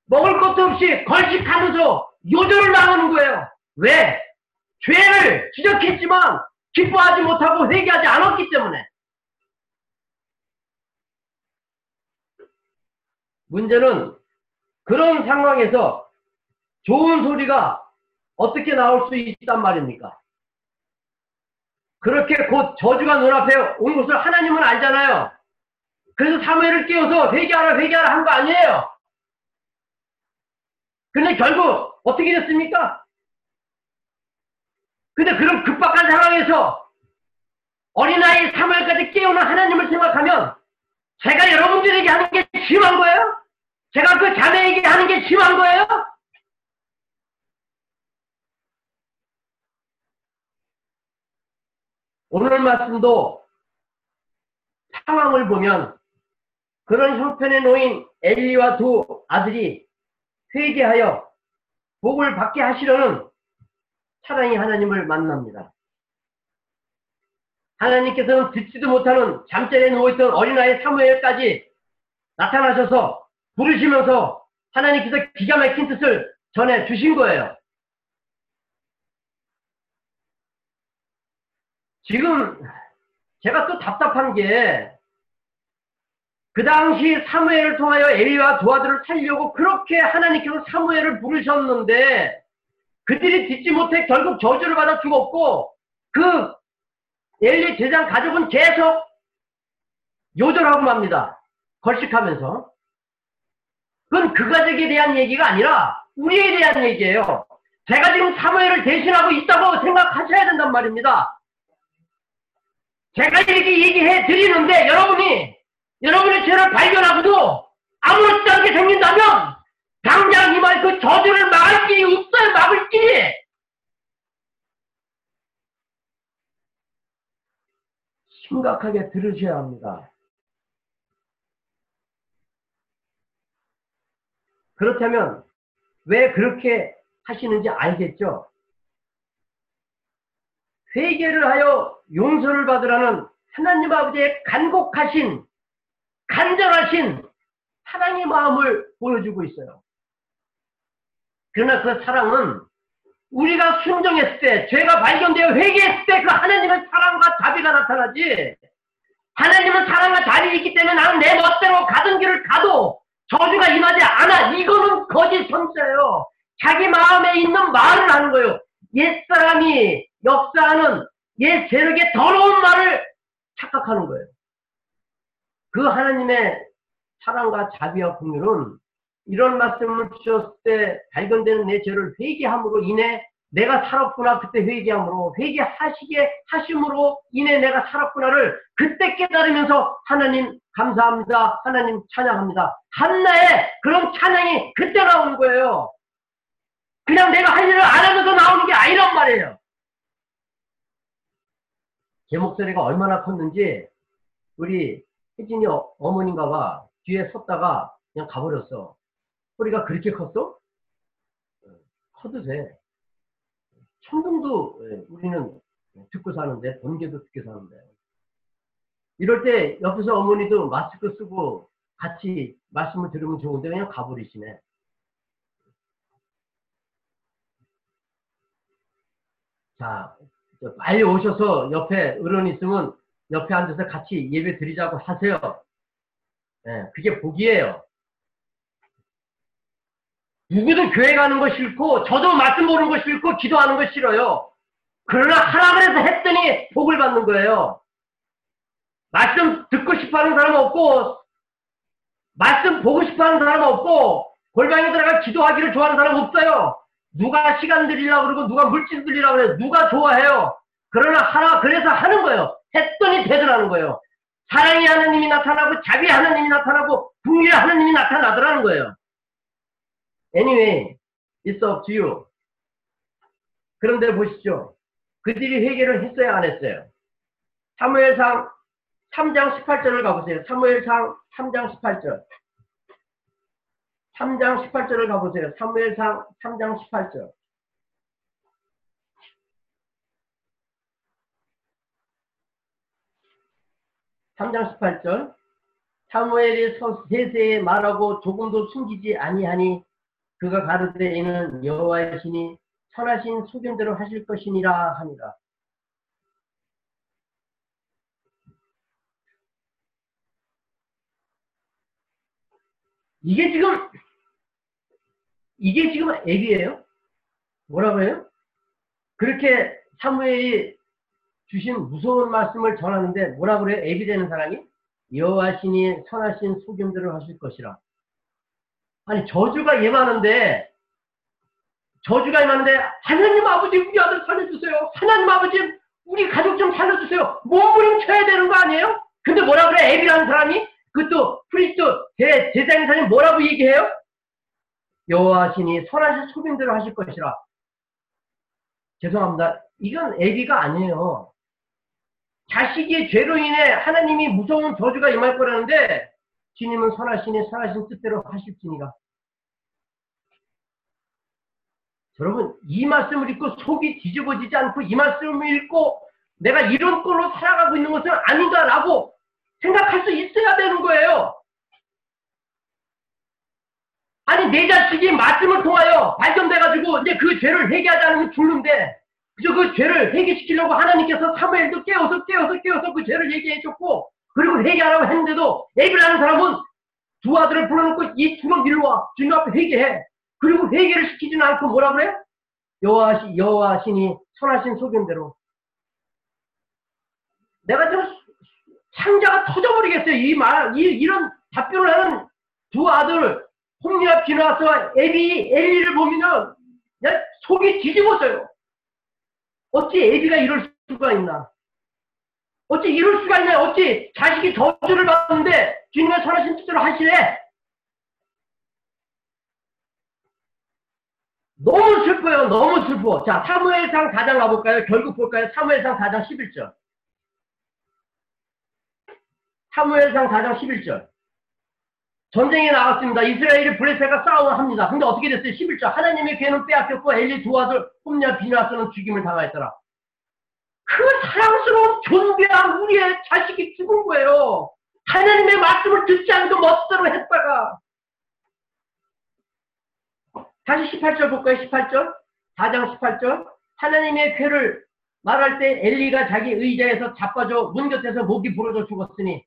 S1: 먹을 것도 없이 걸식하면서 요절을 당하는 거예요. 왜? 죄를 지적했지만 기뻐하지 못하고 회개하지 않았기 때문에. 문제는 그런 상황에서 좋은 소리가 어떻게 나올 수 있단 말입니까? 그렇게 곧 저주가 눈앞에 온 것을 하나님은 알잖아요. 그래서 사무엘을 깨워서 회개하라 회개하라 한 거 아니에요. 근데 결국 어떻게 됐습니까? 근데 그런 급박한 상황에서 어린아이 사무엘까지 깨우는 하나님을 생각하면 제가 여러분들에게 하는 게 심한 거예요? 제가 그 자매에게 하는 게 심한 거예요? 오늘 말씀도 상황을 보면 그런 형편에 놓인 엘리와 두 아들이 회개하여 복을 받게 하시려는 사랑의 하나님을 만납니다. 하나님께서는 듣지도 못하는 잠자리에 누워있던 어린아이 사무엘까지 나타나셔서 부르시면서 하나님께서 기가 막힌 뜻을 전해 주신 거예요. 지금 제가 또 답답한 게 그 당시 사무엘을 통하여 엘리와 두 아들을 살려고 그렇게 하나님께서 사무엘을 부르셨는데 그들이 듣지 못해 결국 저주를 받아 죽었고 그 엘리 제장 가족은 계속 요절하고 맙니다. 걸식하면서. 그건 그 가족에 대한 얘기가 아니라 우리에 대한 얘기예요. 제가 지금 사무엘을 대신하고 있다고 생각하셔야 된단 말입니다. 제가 이렇게 얘기해 드리는데 여러분이 여러분의 죄를 발견하고도 아무렇지 않게 생긴다면 당장 이말 그 저주를 막을 길이 없어요. 막을 길이. 심각하게 들으셔야 합니다. 그렇다면 왜 그렇게 하시는지 알겠죠? 회개를 하여 용서를 받으라는 하나님 아버지의 간곡하신 간절하신 사랑의 마음을 보여주고 있어요. 그러나 그 사랑은 우리가 순종했을 때, 죄가 발견되어 회개했을 때 그 하나님의 사랑과 자비가 나타나지. 하나님은 사랑과 자비 있기 때문에 나는 내 멋대로 가던 길을 가도 저주가 임하지 않아. 이거는 거짓 선자예요. 자기 마음에 있는 말을 하는 거예요. 옛사람이 역사하는 얘 세력의 더러운 말을 착각하는 거예요. 그 하나님의 사랑과 자비와 긍휼은 이런 말씀을 주셨을 때 발견되는 내 죄를 회개함으로 인해 내가 살았구나 그때 회개함으로 회개하시게 하심으로 인해 내가 살았구나를 그때 깨달으면서 하나님 감사합니다 하나님 찬양합니다. 한나의 그런 찬양이 그때 나오는 거예요. 그냥 내가 할 일을 안 하면서 나오는 게 아니란 말이에요 제 목소리가 얼마나 컸는지 우리 혜진이 어, 어머님가봐 뒤에 섰다가 그냥 가버렸어 소리가 그렇게 컸어? 커도 돼 천둥도 예, 우리는 듣고 사는데 번개도 듣고 사는데 이럴 때 옆에서 어머니도 마스크 쓰고 같이 말씀을 들으면 좋은데 그냥 가버리시네. 자, 빨리 오셔서 옆에 어른 있으면 옆에 앉아서 같이 예배 드리자고 하세요. 예, 그게 복이에요. 누구도 교회 가는 거 싫고 저도 말씀 보는 거 싫고 기도하는 거 싫어요. 그러나 하라 그래서 했더니 복을 받는 거예요. 말씀 듣고 싶어하는 사람 없고 말씀 보고 싶어하는 사람 없고 골방에 들어가 기도하기를 좋아하는 사람 없어요. 누가 시간 들이려고 그러고 누가 물질 들이려고 그래 누가 좋아해요. 그러나 하라 그래서 하는 거예요. 했더니 되더라는 거예요. 사랑이 하나님이 나타나고 자비 하나님이 나타나고 분리 하나님이 나타나더라는 거예요. Anyway, it's up to you. 그런데 보시죠. 그들이 회개를 했어야 안 했어요. 사무엘상 3장 18절을 가보세요. 사무엘상 3장 18절. 3장 18절을 가보세요. 사무엘상 3장 18절. (3장 18절) 사무엘이 세세에 말하고 조금도 숨기지 아니하니 그가 가르되 이는 여호와의 신이 선하신 소견대로 하실 것이니라 하니라. 이게 지금 이게 지금 앱이에요? 뭐라고 해요? 그렇게 사무엘이 주신 무서운 말씀을 전하는데 뭐라고 그래요? 앱이 되는 사람이? 여호와신이 선하신 소견대로 하실 것이라. 아니 저주가 예하는데 저주가 임하는데 하나님 아버지 우리 아들 살려주세요. 하나님 아버지 우리 가족 좀 살려주세요. 몸부림쳐야 되는 거 아니에요? 근데 뭐라 그래? 애비라는 사람이 그것도 priest 대 제사장사님 뭐라고 얘기해요? 여호와시니 선하신 소견대로 하실 것이라. 죄송합니다. 이건 애비가 아니에요. 자식이 죄로 인해 하나님이 무서운 저주가 임할 거라는데 주님은 선하시니 선하신 뜻대로 하실지니라. 여러분 이 말씀을 읽고 속이 뒤집어지지 않고 이 말씀을 읽고 내가 이런 꼴로 살아가고 있는 것은 아니다라고 생각할 수 있어야 되는 거예요. 아니 내 자식이 말씀을 통하여 발견돼가지고 이제 그 죄를 회개하지 않으면 죽는데 그저 그 죄를 회개시키려고 하나님께서 사무엘도 깨워서 깨워서 깨워서 그 죄를 얘기해 줬고 그리고 회개하라고 했는데도 애비라는 사람은 두 아들을 불러놓고 이 두명 일로 와 주님 앞에 회개해 그리고 회개를 시키지는 않고 뭐라 그래? 여호와시 여호와신이 선하신 소견대로 내가 좀 상자가 터져버리겠어요. 이 말, 이, 이런 답변을 하는 두 아들, 홍리와 비나스와 에비, 엘리를 보면은, 야, 속이 뒤집어져요. 어찌 에비가 이럴 수가 있나? 어찌 이럴 수가 있냐? 어찌 자식이 저주를 받는데 주님의 선하신 뜻대로 하시래? 너무 슬퍼요. 너무 슬퍼. 자, 사무엘상 4장 가볼까요? 결국 볼까요? 사무엘상 4장 11절. 사무엘상 4장 11절. 전쟁이 나왔습니다. 이스라엘이 블레셋과 싸움을 합니다. 근데 어떻게 됐어요? 11절. 하나님의 괴는 빼앗겼고 엘리 두 아들 홈냐 비나스는 죽임을 당하였더라. 그 사랑스러운 존귀한 우리의 자식이 죽은 거예요. 하나님의 말씀을 듣지 않고 멋대로 했다가 다시 18절 볼까요? 18절? 4장 18절. 하나님의 괴를 말할 때 엘리가 자기 의자에서 자빠져 문 곁에서 목이 부러져 죽었으니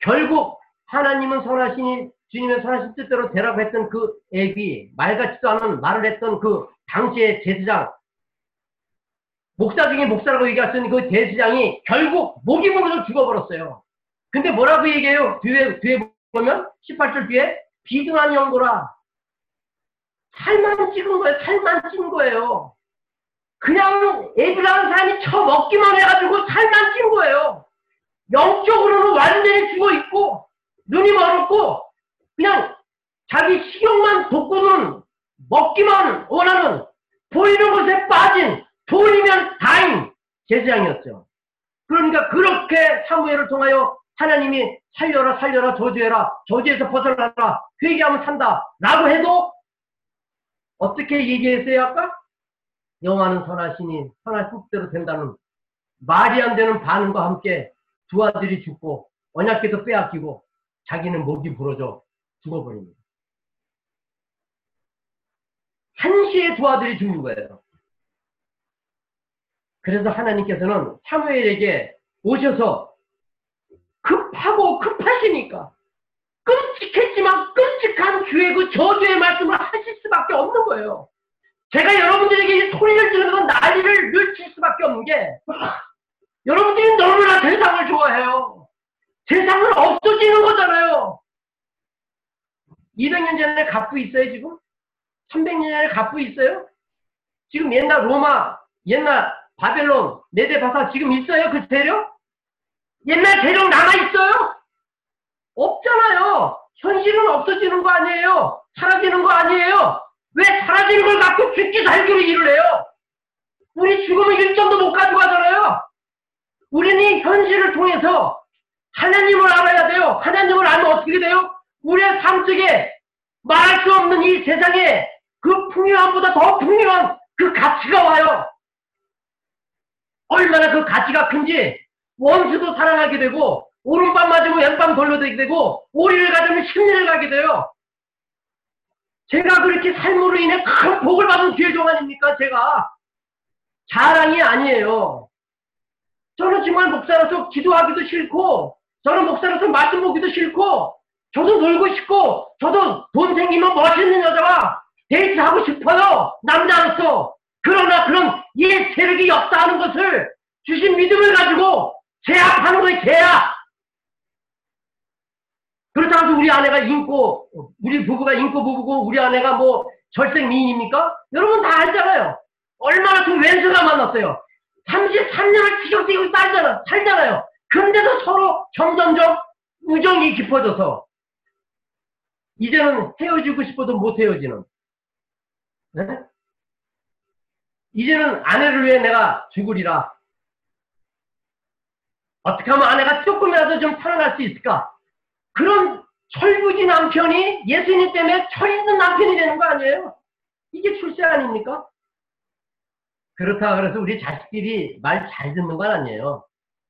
S1: 결국 하나님은 선하시니 주님의 선하신 뜻대로 되라고 했던 그 애기 말 같지도 않은 말을 했던 그 당시의 제사장 목사 중에 목사라고 얘기했더니 그 대지장이 결국 목이 물어서 죽어버렸어요. 근데 뭐라고 얘기해요? 뒤에, 뒤에 보면 18절 뒤에 비등한 연고라. 살만 찍은 거예요. 살만 찐 거예요. 그냥 애들하는 사람이 처먹기만 해가지고 살만 찐 거예요. 영적으로는 완전히 죽어 있고 눈이 멀었고 그냥 자기 식욕만 돋구는 먹기만 원하는 보이는 것에 빠진 돈이면 다인 제사장이었죠. 그러니까 그렇게 사무엘을 통하여 하나님이 살려라 살려라 저주해라 저주에서 벗어나라 회개하면 산다 라고 해도 어떻게 얘기했어요 아까? 영화는 선하시니 선한 뜻대로 된다는 말이 안 되는 반응과 함께 두 아들이 죽고 언약계도 빼앗기고 자기는 목이 부러져 죽어버립니다. 한시에 두 아들이 죽는 거예요. 그래서 하나님께서는 사무엘에게 오셔서 급하고 급하시니까 끔찍했지만 끔찍한 주의 그 저주의 말씀을 하실 수밖에 없는 거예요. 제가 여러분들에게 소리를 지르는 난리를 늘칠 수밖에 없는 게 여러분들이 너무나 세상을 좋아해요. 세상은 없어지는 거잖아요. 200년 전에 갖고 있어요, 지금? 300년 전에 갖고 있어요? 지금 옛날 로마, 옛날 바벨론, 네대바사 지금 있어요, 그 재력? 옛날 재력 남아있어요? 없잖아요. 현실은 없어지는 거 아니에요. 사라지는 거 아니에요. 왜 사라지는 걸 갖고 죽기 살기로 일을 해요? 우리 죽으면 일점도 못 가져가잖아요. 우리는 현실을 통해서 하나님을 알아야 돼요. 하나님을 알면 어떻게 돼요? 우리의 삶 속에 말할 수 없는 이 세상에 그 풍요함보다 더 풍요한 그 가치가 와요. 얼마나 그 가치가 큰지 원수도 사랑하게 되고 오른밤 맞으면 왼밤 돌려되게 되고 오리를 가지면 심리를 가게 돼요. 제가 그렇게 삶으로 인해 큰 복을 받은 죄종 아닙니까? 제가 자랑이 아니에요. 저는 정말 목사로서 기도하기도 싫고 저는 목사로서 말씀 보기도 싫고 저도 놀고 싶고 저도 돈 생기면 멋있는 여자와 데이트하고 싶어요. 남자로서. 그러나 그런 옛 세력이 역사하는 것을 주신 믿음을 가지고 제압하는 거예요. 제압. 그렇다고 우리 아내가 인고 우리 부부가 인고 부부고 우리 아내가 뭐 절생 미인입니까? 여러분 다 알잖아요. 얼마나 그 왼수가 만났어요. 33년을 지적되고 살잖아, 살잖아요. 근데도 서로 점점점 우정이 깊어져서 이제는 헤어지고 싶어도 못 헤어지는 네? 이제는 아내를 위해 내가 죽으리라. 어떻게 하면 아내가 조금이라도 좀 살아날 수 있을까? 그런 철부지 남편이 예수님 때문에 철있는 남편이 되는 거 아니에요? 이게 출세 아닙니까? 그렇다 그래서 우리 자식들이 말 잘 듣는 건 아니에요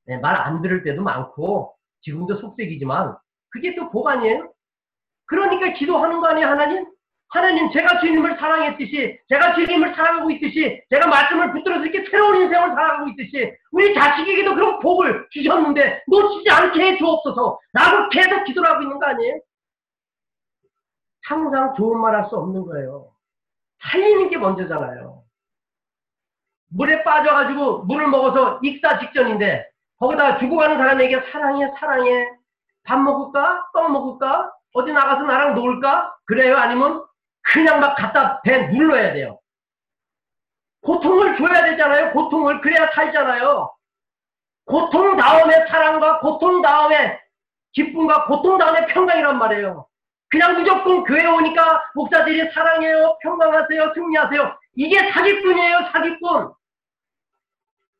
S1: 네, 말안 들을 때도 많고 지금도 속색이지만 그게 또 복 아니에요? 그러니까 기도하는 거 아니에요 하나님? 하나님 제가 주님을 사랑했듯이 제가 주님을 사랑하고 있듯이 제가 말씀을 붙들어서 이렇게 새로운 인생을 살아가고 있듯이 우리 자식에게도 그런 복을 주셨는데 놓치지 않게 해 주옵소서 라고 계속 기도를 하고 있는 거 아니에요? 항상 좋은 말 할 수 없는 거예요. 살리는 게 먼저잖아요. 물에 빠져가지고 물을 먹어서 익사 직전인데 거기다 죽어가는 사람에게 사랑해 사랑해 밥 먹을까? 떡 먹을까? 어디 나가서 나랑 놀까? 그래요? 아니면 그냥 막 갖다 배 눌러야 돼요. 고통을 줘야 되잖아요. 고통을 그래야 살잖아요. 고통 다음에 사랑과 고통 다음에 기쁨과 고통 다음에 평강이란 말이에요. 그냥 무조건 교회 오니까 목사들이 사랑해요, 평강하세요, 승리하세요. 이게 사기꾼이에요, 사기꾼.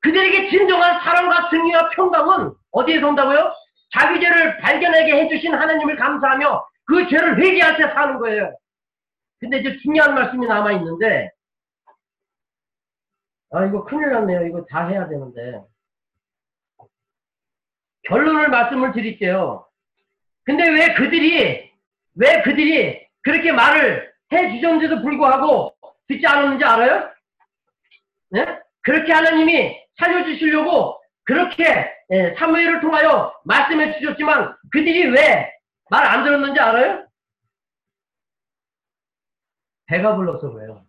S1: 그들에게 진정한 사랑과 승리와 평강은 어디에서 온다고요? 자기 죄를 발견하게 해주신 하나님을 감사하며 그 죄를 회개할 때 사는 거예요. 근데 이제 중요한 말씀이 남아있는데, 아, 이거 큰일 났네요. 이거 다 해야 되는데. 결론을 말씀을 드릴게요. 근데 왜 그들이, 왜 그들이 그렇게 말을 해 주셨는데도 불구하고 듣지 않았는지 알아요? 네? 그렇게 하나님이 살려주시려고 그렇게 예, 사무엘을 통하여 말씀해 주셨지만 그들이 왜 말 안 들었는지 알아요? 배가 불러서 그래요.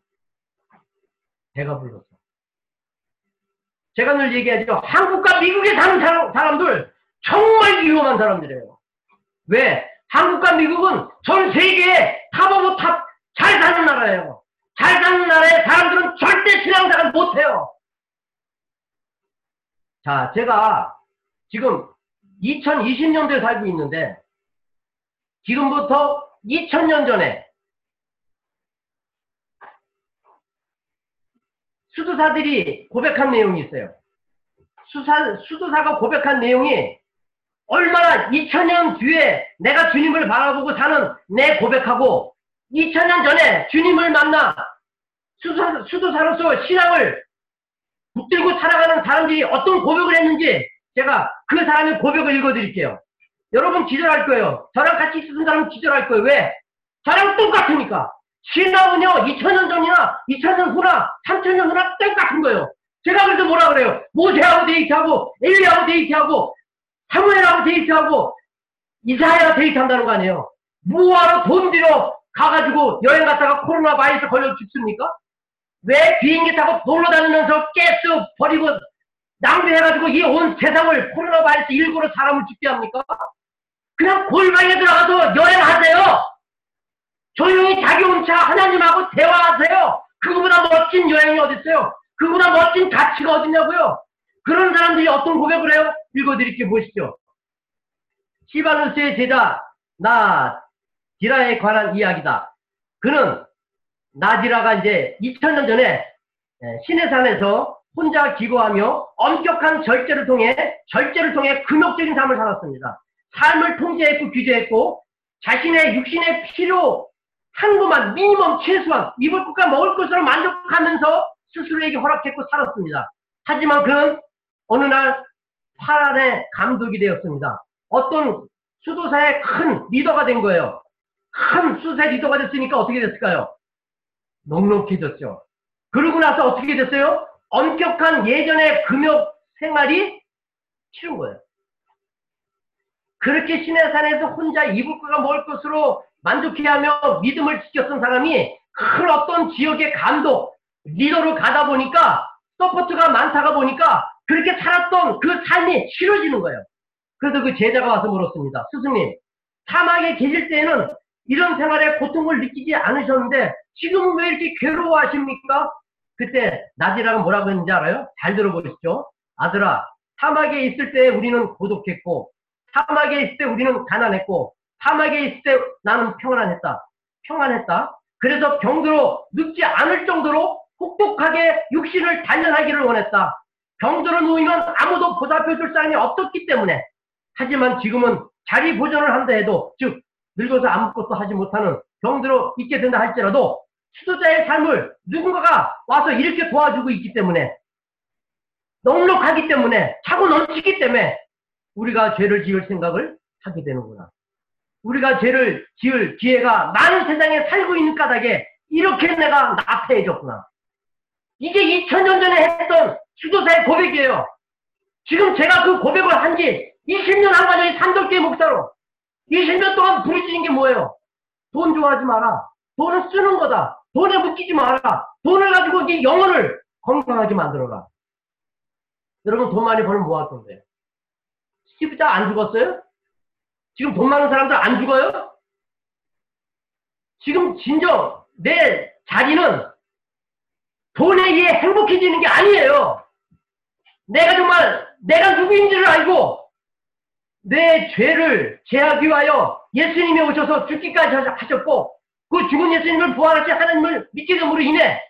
S1: 배가 불러서. 제가 늘 얘기하죠. 한국과 미국에 사는 사람, 들 정말 위험한 사람들이에요. 왜? 한국과 미국은 전 세계에 top of top 잘 사는 나라예요. 잘 사는 나라의 사람들은 절대 신앙생활 못해요. 자, 제가 지금 2020년도에 살고 있는데 지금부터 2000년 전에 수도사들이 고백한 내용이 있어요. 수사, 수도사가 고백한 내용이 얼마나 2000년 뒤에 내가 주님을 바라보고 사는 내 고백하고 2000년 전에 주님을 만나 수도사, 수도사로서 신앙을 붙들고 살아가는 사람들이 어떤 고백을 했는지 제가 그 사람의 고백을 읽어드릴게요. 여러분 기절할 거예요. 저랑 같이 있었던 사람은 기절할 거예요. 왜? 저랑 똑같으니까. 신앙은요, 2000년 전이나 2000년 후나 3000년 후나 똑같은 거예요. 제가 그래서 뭐라 그래요? 모세하고 데이트하고, 엘리하고 데이트하고, 사무엘하고 데이트하고, 이사야하고 데이트한다는 거 아니에요. 뭐하러 돈 들여 가가지고 여행 갔다가 코로나 바이러스 걸려 죽습니까? 왜 비행기 타고 놀러 다니면서 가스 버리고 낭비해가지고 이 온 세상을 코로나 바이러스 19로 사람을 죽게 합니까? 그냥 골방에 들어가서 여행하세요. 조용히 자기 혼자 하나님하고 대화하세요. 그거보다 멋진 여행이 어딨어요? 그거보다 멋진 가치가 어딨냐고요? 그런 사람들이 어떤 고백을 해요? 읽어드릴게 보시죠. 시바누스의 제자 나 디라에 관한 이야기다. 그는 나디라가 이제 2000년 전에 신의 산에서 혼자 기도하며 엄격한 절제를 통해 절제를 통해 금욕적인 삶을 살았습니다. 삶을 통제했고 규제했고 자신의 육신의 필요 한 것만 미니멈 최소한 입을 것과 먹을 것으로 만족하면서 스스로에게 허락했고 살았습니다. 하지만 그는 어느 날 파란의 감독이 되었습니다. 어떤 수도사의 큰 리더가 된 거예요. 큰 수도사의 리더가 됐으니까 어떻게 됐을까요? 넉넉해졌죠. 그러고 나서 어떻게 됐어요? 엄격한 예전의 금욕 생활이 싫은 거예요. 그렇게 신의 산에서 혼자 입을 것과 먹을 것으로 만족해하며 믿음을 지켰던 사람이 큰 어떤 지역의 감독, 리더로 가다 보니까 support가 많다가 보니까 그렇게 살았던 그 삶이 싫어지는 거예요. 그래서 그 제자가 와서 물었습니다. 스승님, 사막에 계실 때에는 이런 생활에 고통을 느끼지 않으셨는데 지금은 왜 이렇게 괴로워하십니까? 그때 나지라가 뭐라고 했는지 알아요? 잘 들어보시죠. 아들아, 사막에 있을 때 우리는 고독했고 사막에 있을 때 우리는 가난했고 사막에 있을 때 나는 평안했다. 평안했다. 그래서 병들어 늙지 않을 정도로 혹독하게 육신을 단련하기를 원했다. 병들어 누우면 아무도 보살펴줄 사람이 없었기 때문에 하지만 지금은 자리 보존을 한다 해도 즉 늙어서 아무것도 하지 못하는 병들어 있게 된다 할지라도 수도자의 삶을 누군가가 와서 이렇게 도와주고 있기 때문에 넉넉하기 때문에 차고 넘치기 때문에 우리가 죄를 지을 생각을 하게 되는구나. 우리가 죄를 지을 기회가 많은 세상에 살고 있는 까닭에 이렇게 내가 나태해졌구나. 이게 2000년 전에 했던 수도사의 고백이에요. 지금 제가 그 고백을 한 지 20년 한 과정이 삼돌계 목사로 20년 동안 부르짖은 게 뭐예요? 돈 좋아하지 마라. 돈은 쓰는 거다. 돈에 묶이지 마라. 돈을 가지고 네 영혼을 건강하게 만들어라. 여러분 돈 많이 벌면 뭐 할 건데? 시집자 안 죽었어요? 지금 돈 많은 사람들 안 죽어요? 지금 진정 내 자리는 돈에 의해 행복해지는 게 아니에요. 내가 정말 내가 누구인지를 알고 내 죄를 제하기 위하여 예수님이 오셔서 죽기까지 하셨고 그 죽은 예수님을 부활하신 하나님을 믿게 됨으로 인해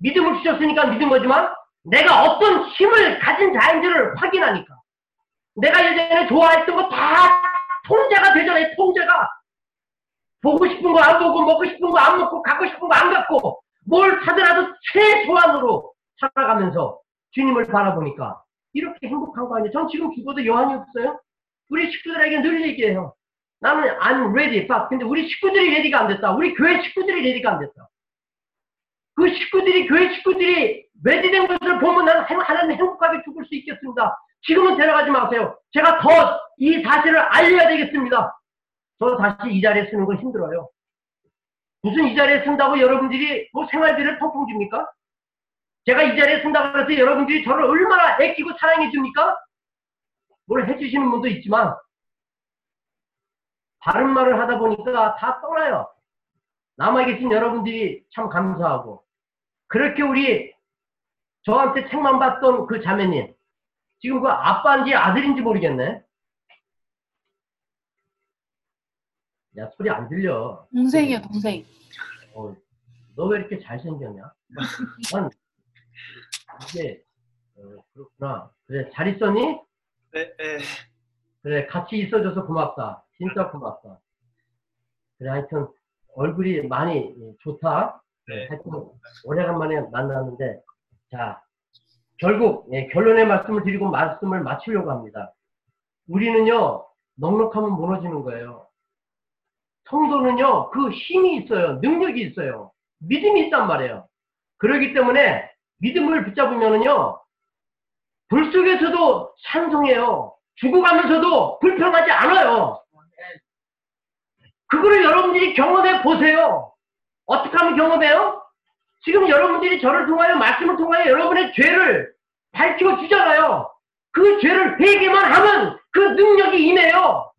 S1: 믿음을 주셨으니까 믿은 거지만 내가 어떤 힘을 가진 자인지를 확인하니까. 내가 예전에 좋아했던 거 다 통제가 되잖아요 통제가. 보고 싶은 거 안 보고 먹고 싶은 거 안 먹고 갖고 싶은 거 안 갖고 뭘 사더라도 최소한으로 살아가면서 주님을 바라보니까 이렇게 행복한 거 아니에요? 전 지금 죽어도 여한이 없어요 우리 식구들에게 늘 얘기해요 나는 I'm ready, but 근데 우리 식구들이 ready가 안 됐다. 우리 교회 식구들이 ready가 안 됐다. 그 식구들이 교회 식구들이 레디된 것을 보면 나는 하나님 행복하게 죽을 수 있겠습니다. 지금은 데려가지 마세요. 제가 더 이 사실을 알려야 되겠습니다. 저 다시 이 자리에 쓰는 건 힘들어요. 무슨 이 자리에 쓴다고 여러분들이 뭐 생활비를 펑펑 줍니까? 제가 이 자리에 쓴다고 해서 여러분들이 저를 얼마나 애끼고 사랑해 줍니까? 뭘 해주시는 분도 있지만 바른 말을 하다 보니까 다 떠나요. 남아 계신 여러분들이 참 감사하고 그렇게 우리 저한테 책만 봤던 그 자매님 지금 그 아빠인지 아들인지 모르겠네. 야 소리 안 들려.
S3: 동생이요, 동생.
S1: 어, 너 왜 이렇게 잘생겼냐? 난 이게 어, 그렇구나. 그래 잘 있었니?
S4: 네, 네.
S1: 그래 같이 있어줘서 고맙다. 진짜 고맙다. 그래 하여튼 얼굴이 많이 좋다.
S4: 네.
S1: 하여튼 오래간만에 만났는데 자 결국 예, 결론의 말씀을 드리고 말씀을 마치려고 합니다. 우리는요 넉넉하면 무너지는 거예요. 성도는요 그 힘이 있어요. 능력이 있어요. 믿음이 있단 말이에요. 그렇기 때문에 믿음을 붙잡으면은요 불 속에서도 찬송해요. 죽어가면서도 불평하지 않아요. 그거를 여러분들이 경험해 보세요. 어떻게 하면 경험해요? 지금 여러분들이 저를 통하여 말씀을 통하여 여러분의 죄를 밝혀 주잖아요. 그 죄를 회개만 하면 그 능력이 임해요.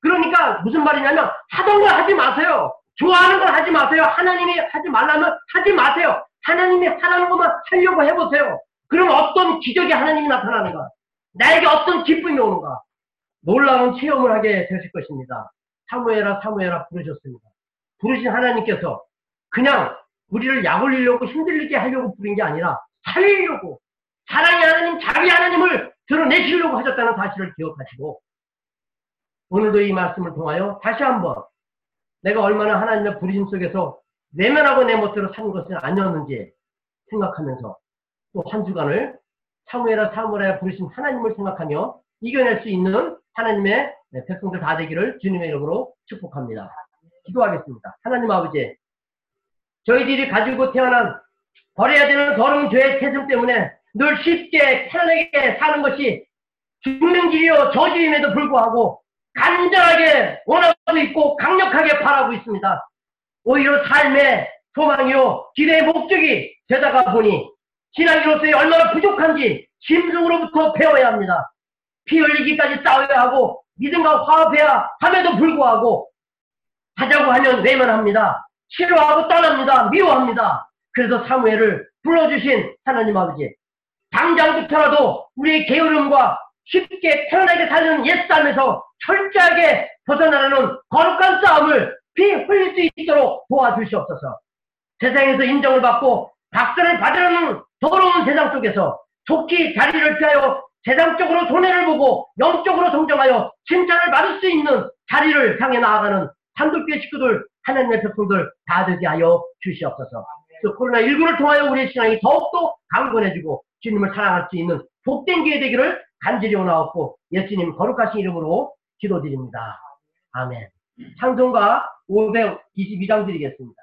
S1: 그러니까 무슨 말이냐면 하던 걸 하지 마세요. 좋아하는 걸 하지 마세요. 하나님이 하지 말라면 하지 마세요. 하나님이 하라는 것만 하려고 해보세요. 그럼 어떤 기적이 하나님이 나타나는가? 나에게 어떤 기쁨이 오는가? 놀라운 체험을 하게 되실 것입니다. 사무엘아 사무엘아 부르셨습니다. 부르신 하나님께서 그냥 우리를 약 올리려고 힘들게 하려고 부른 게 아니라 살리려고 사랑의 하나님 자기 하나님을 드러내시려고 하셨다는 사실을 기억하시고 오늘도 이 말씀을 통하여 다시 한번 내가 얼마나 하나님의 부르심 속에서 내면하고 내 멋대로 산 것은 아니었는지 생각하면서 또 한 주간을 사무엘아 사무엘아 부르신 하나님을 생각하며 이겨낼 수 있는 하나님의 백성들 다 되기를 주님의 이름으로 축복합니다. 기도하겠습니다. 하나님 아버지 저희들이 가지고 태어난 버려야 되는 더러운 죄의 태생 때문에 늘 쉽게 편하게 사는 것이 죽는 길이요 저주임에도 불구하고 간절하게 원하고 있고 강력하게 바라고 있습니다. 오히려 삶의 소망이요 기대의 목적이 되다가 보니 신앙인으로서의 얼마나 부족한지 심승으로부터 배워야 합니다. 피 흘리기까지 싸워야 하고 믿음과 화합해야 함에도 불구하고 하자고 하면 외면합니다. 싫어하고 떠납니다. 미워합니다. 그래서 사무엘을 불러주신 하나님 아버지 당장부터라도 우리의 게으름과 쉽게 편하게 사는 옛삶에서 철저하게 벗어나려는 거룩한 싸움을 피 흘릴 수 있도록 도와주시옵소서. 세상에서 인정을 받고 박수를 받으려는 더러운 세상 속에서 좋게 자리를 피하여 세상적으로 손해를 보고 영적으로 성장하여 칭찬을 받을 수 있는 자리를 향해 나아가는 한국교회 식구들 하나님의 백성들 다 되게 하여 주시옵소서. 또 코로나19를 통하여 우리의 신앙이 더욱더 강건해지고 주님을 사랑할 수 있는 복된 기회 되기를 간절히 원하옵고 예수님 거룩하신 이름으로 기도드립니다. 아멘. 창송가 522장 드리겠습니다.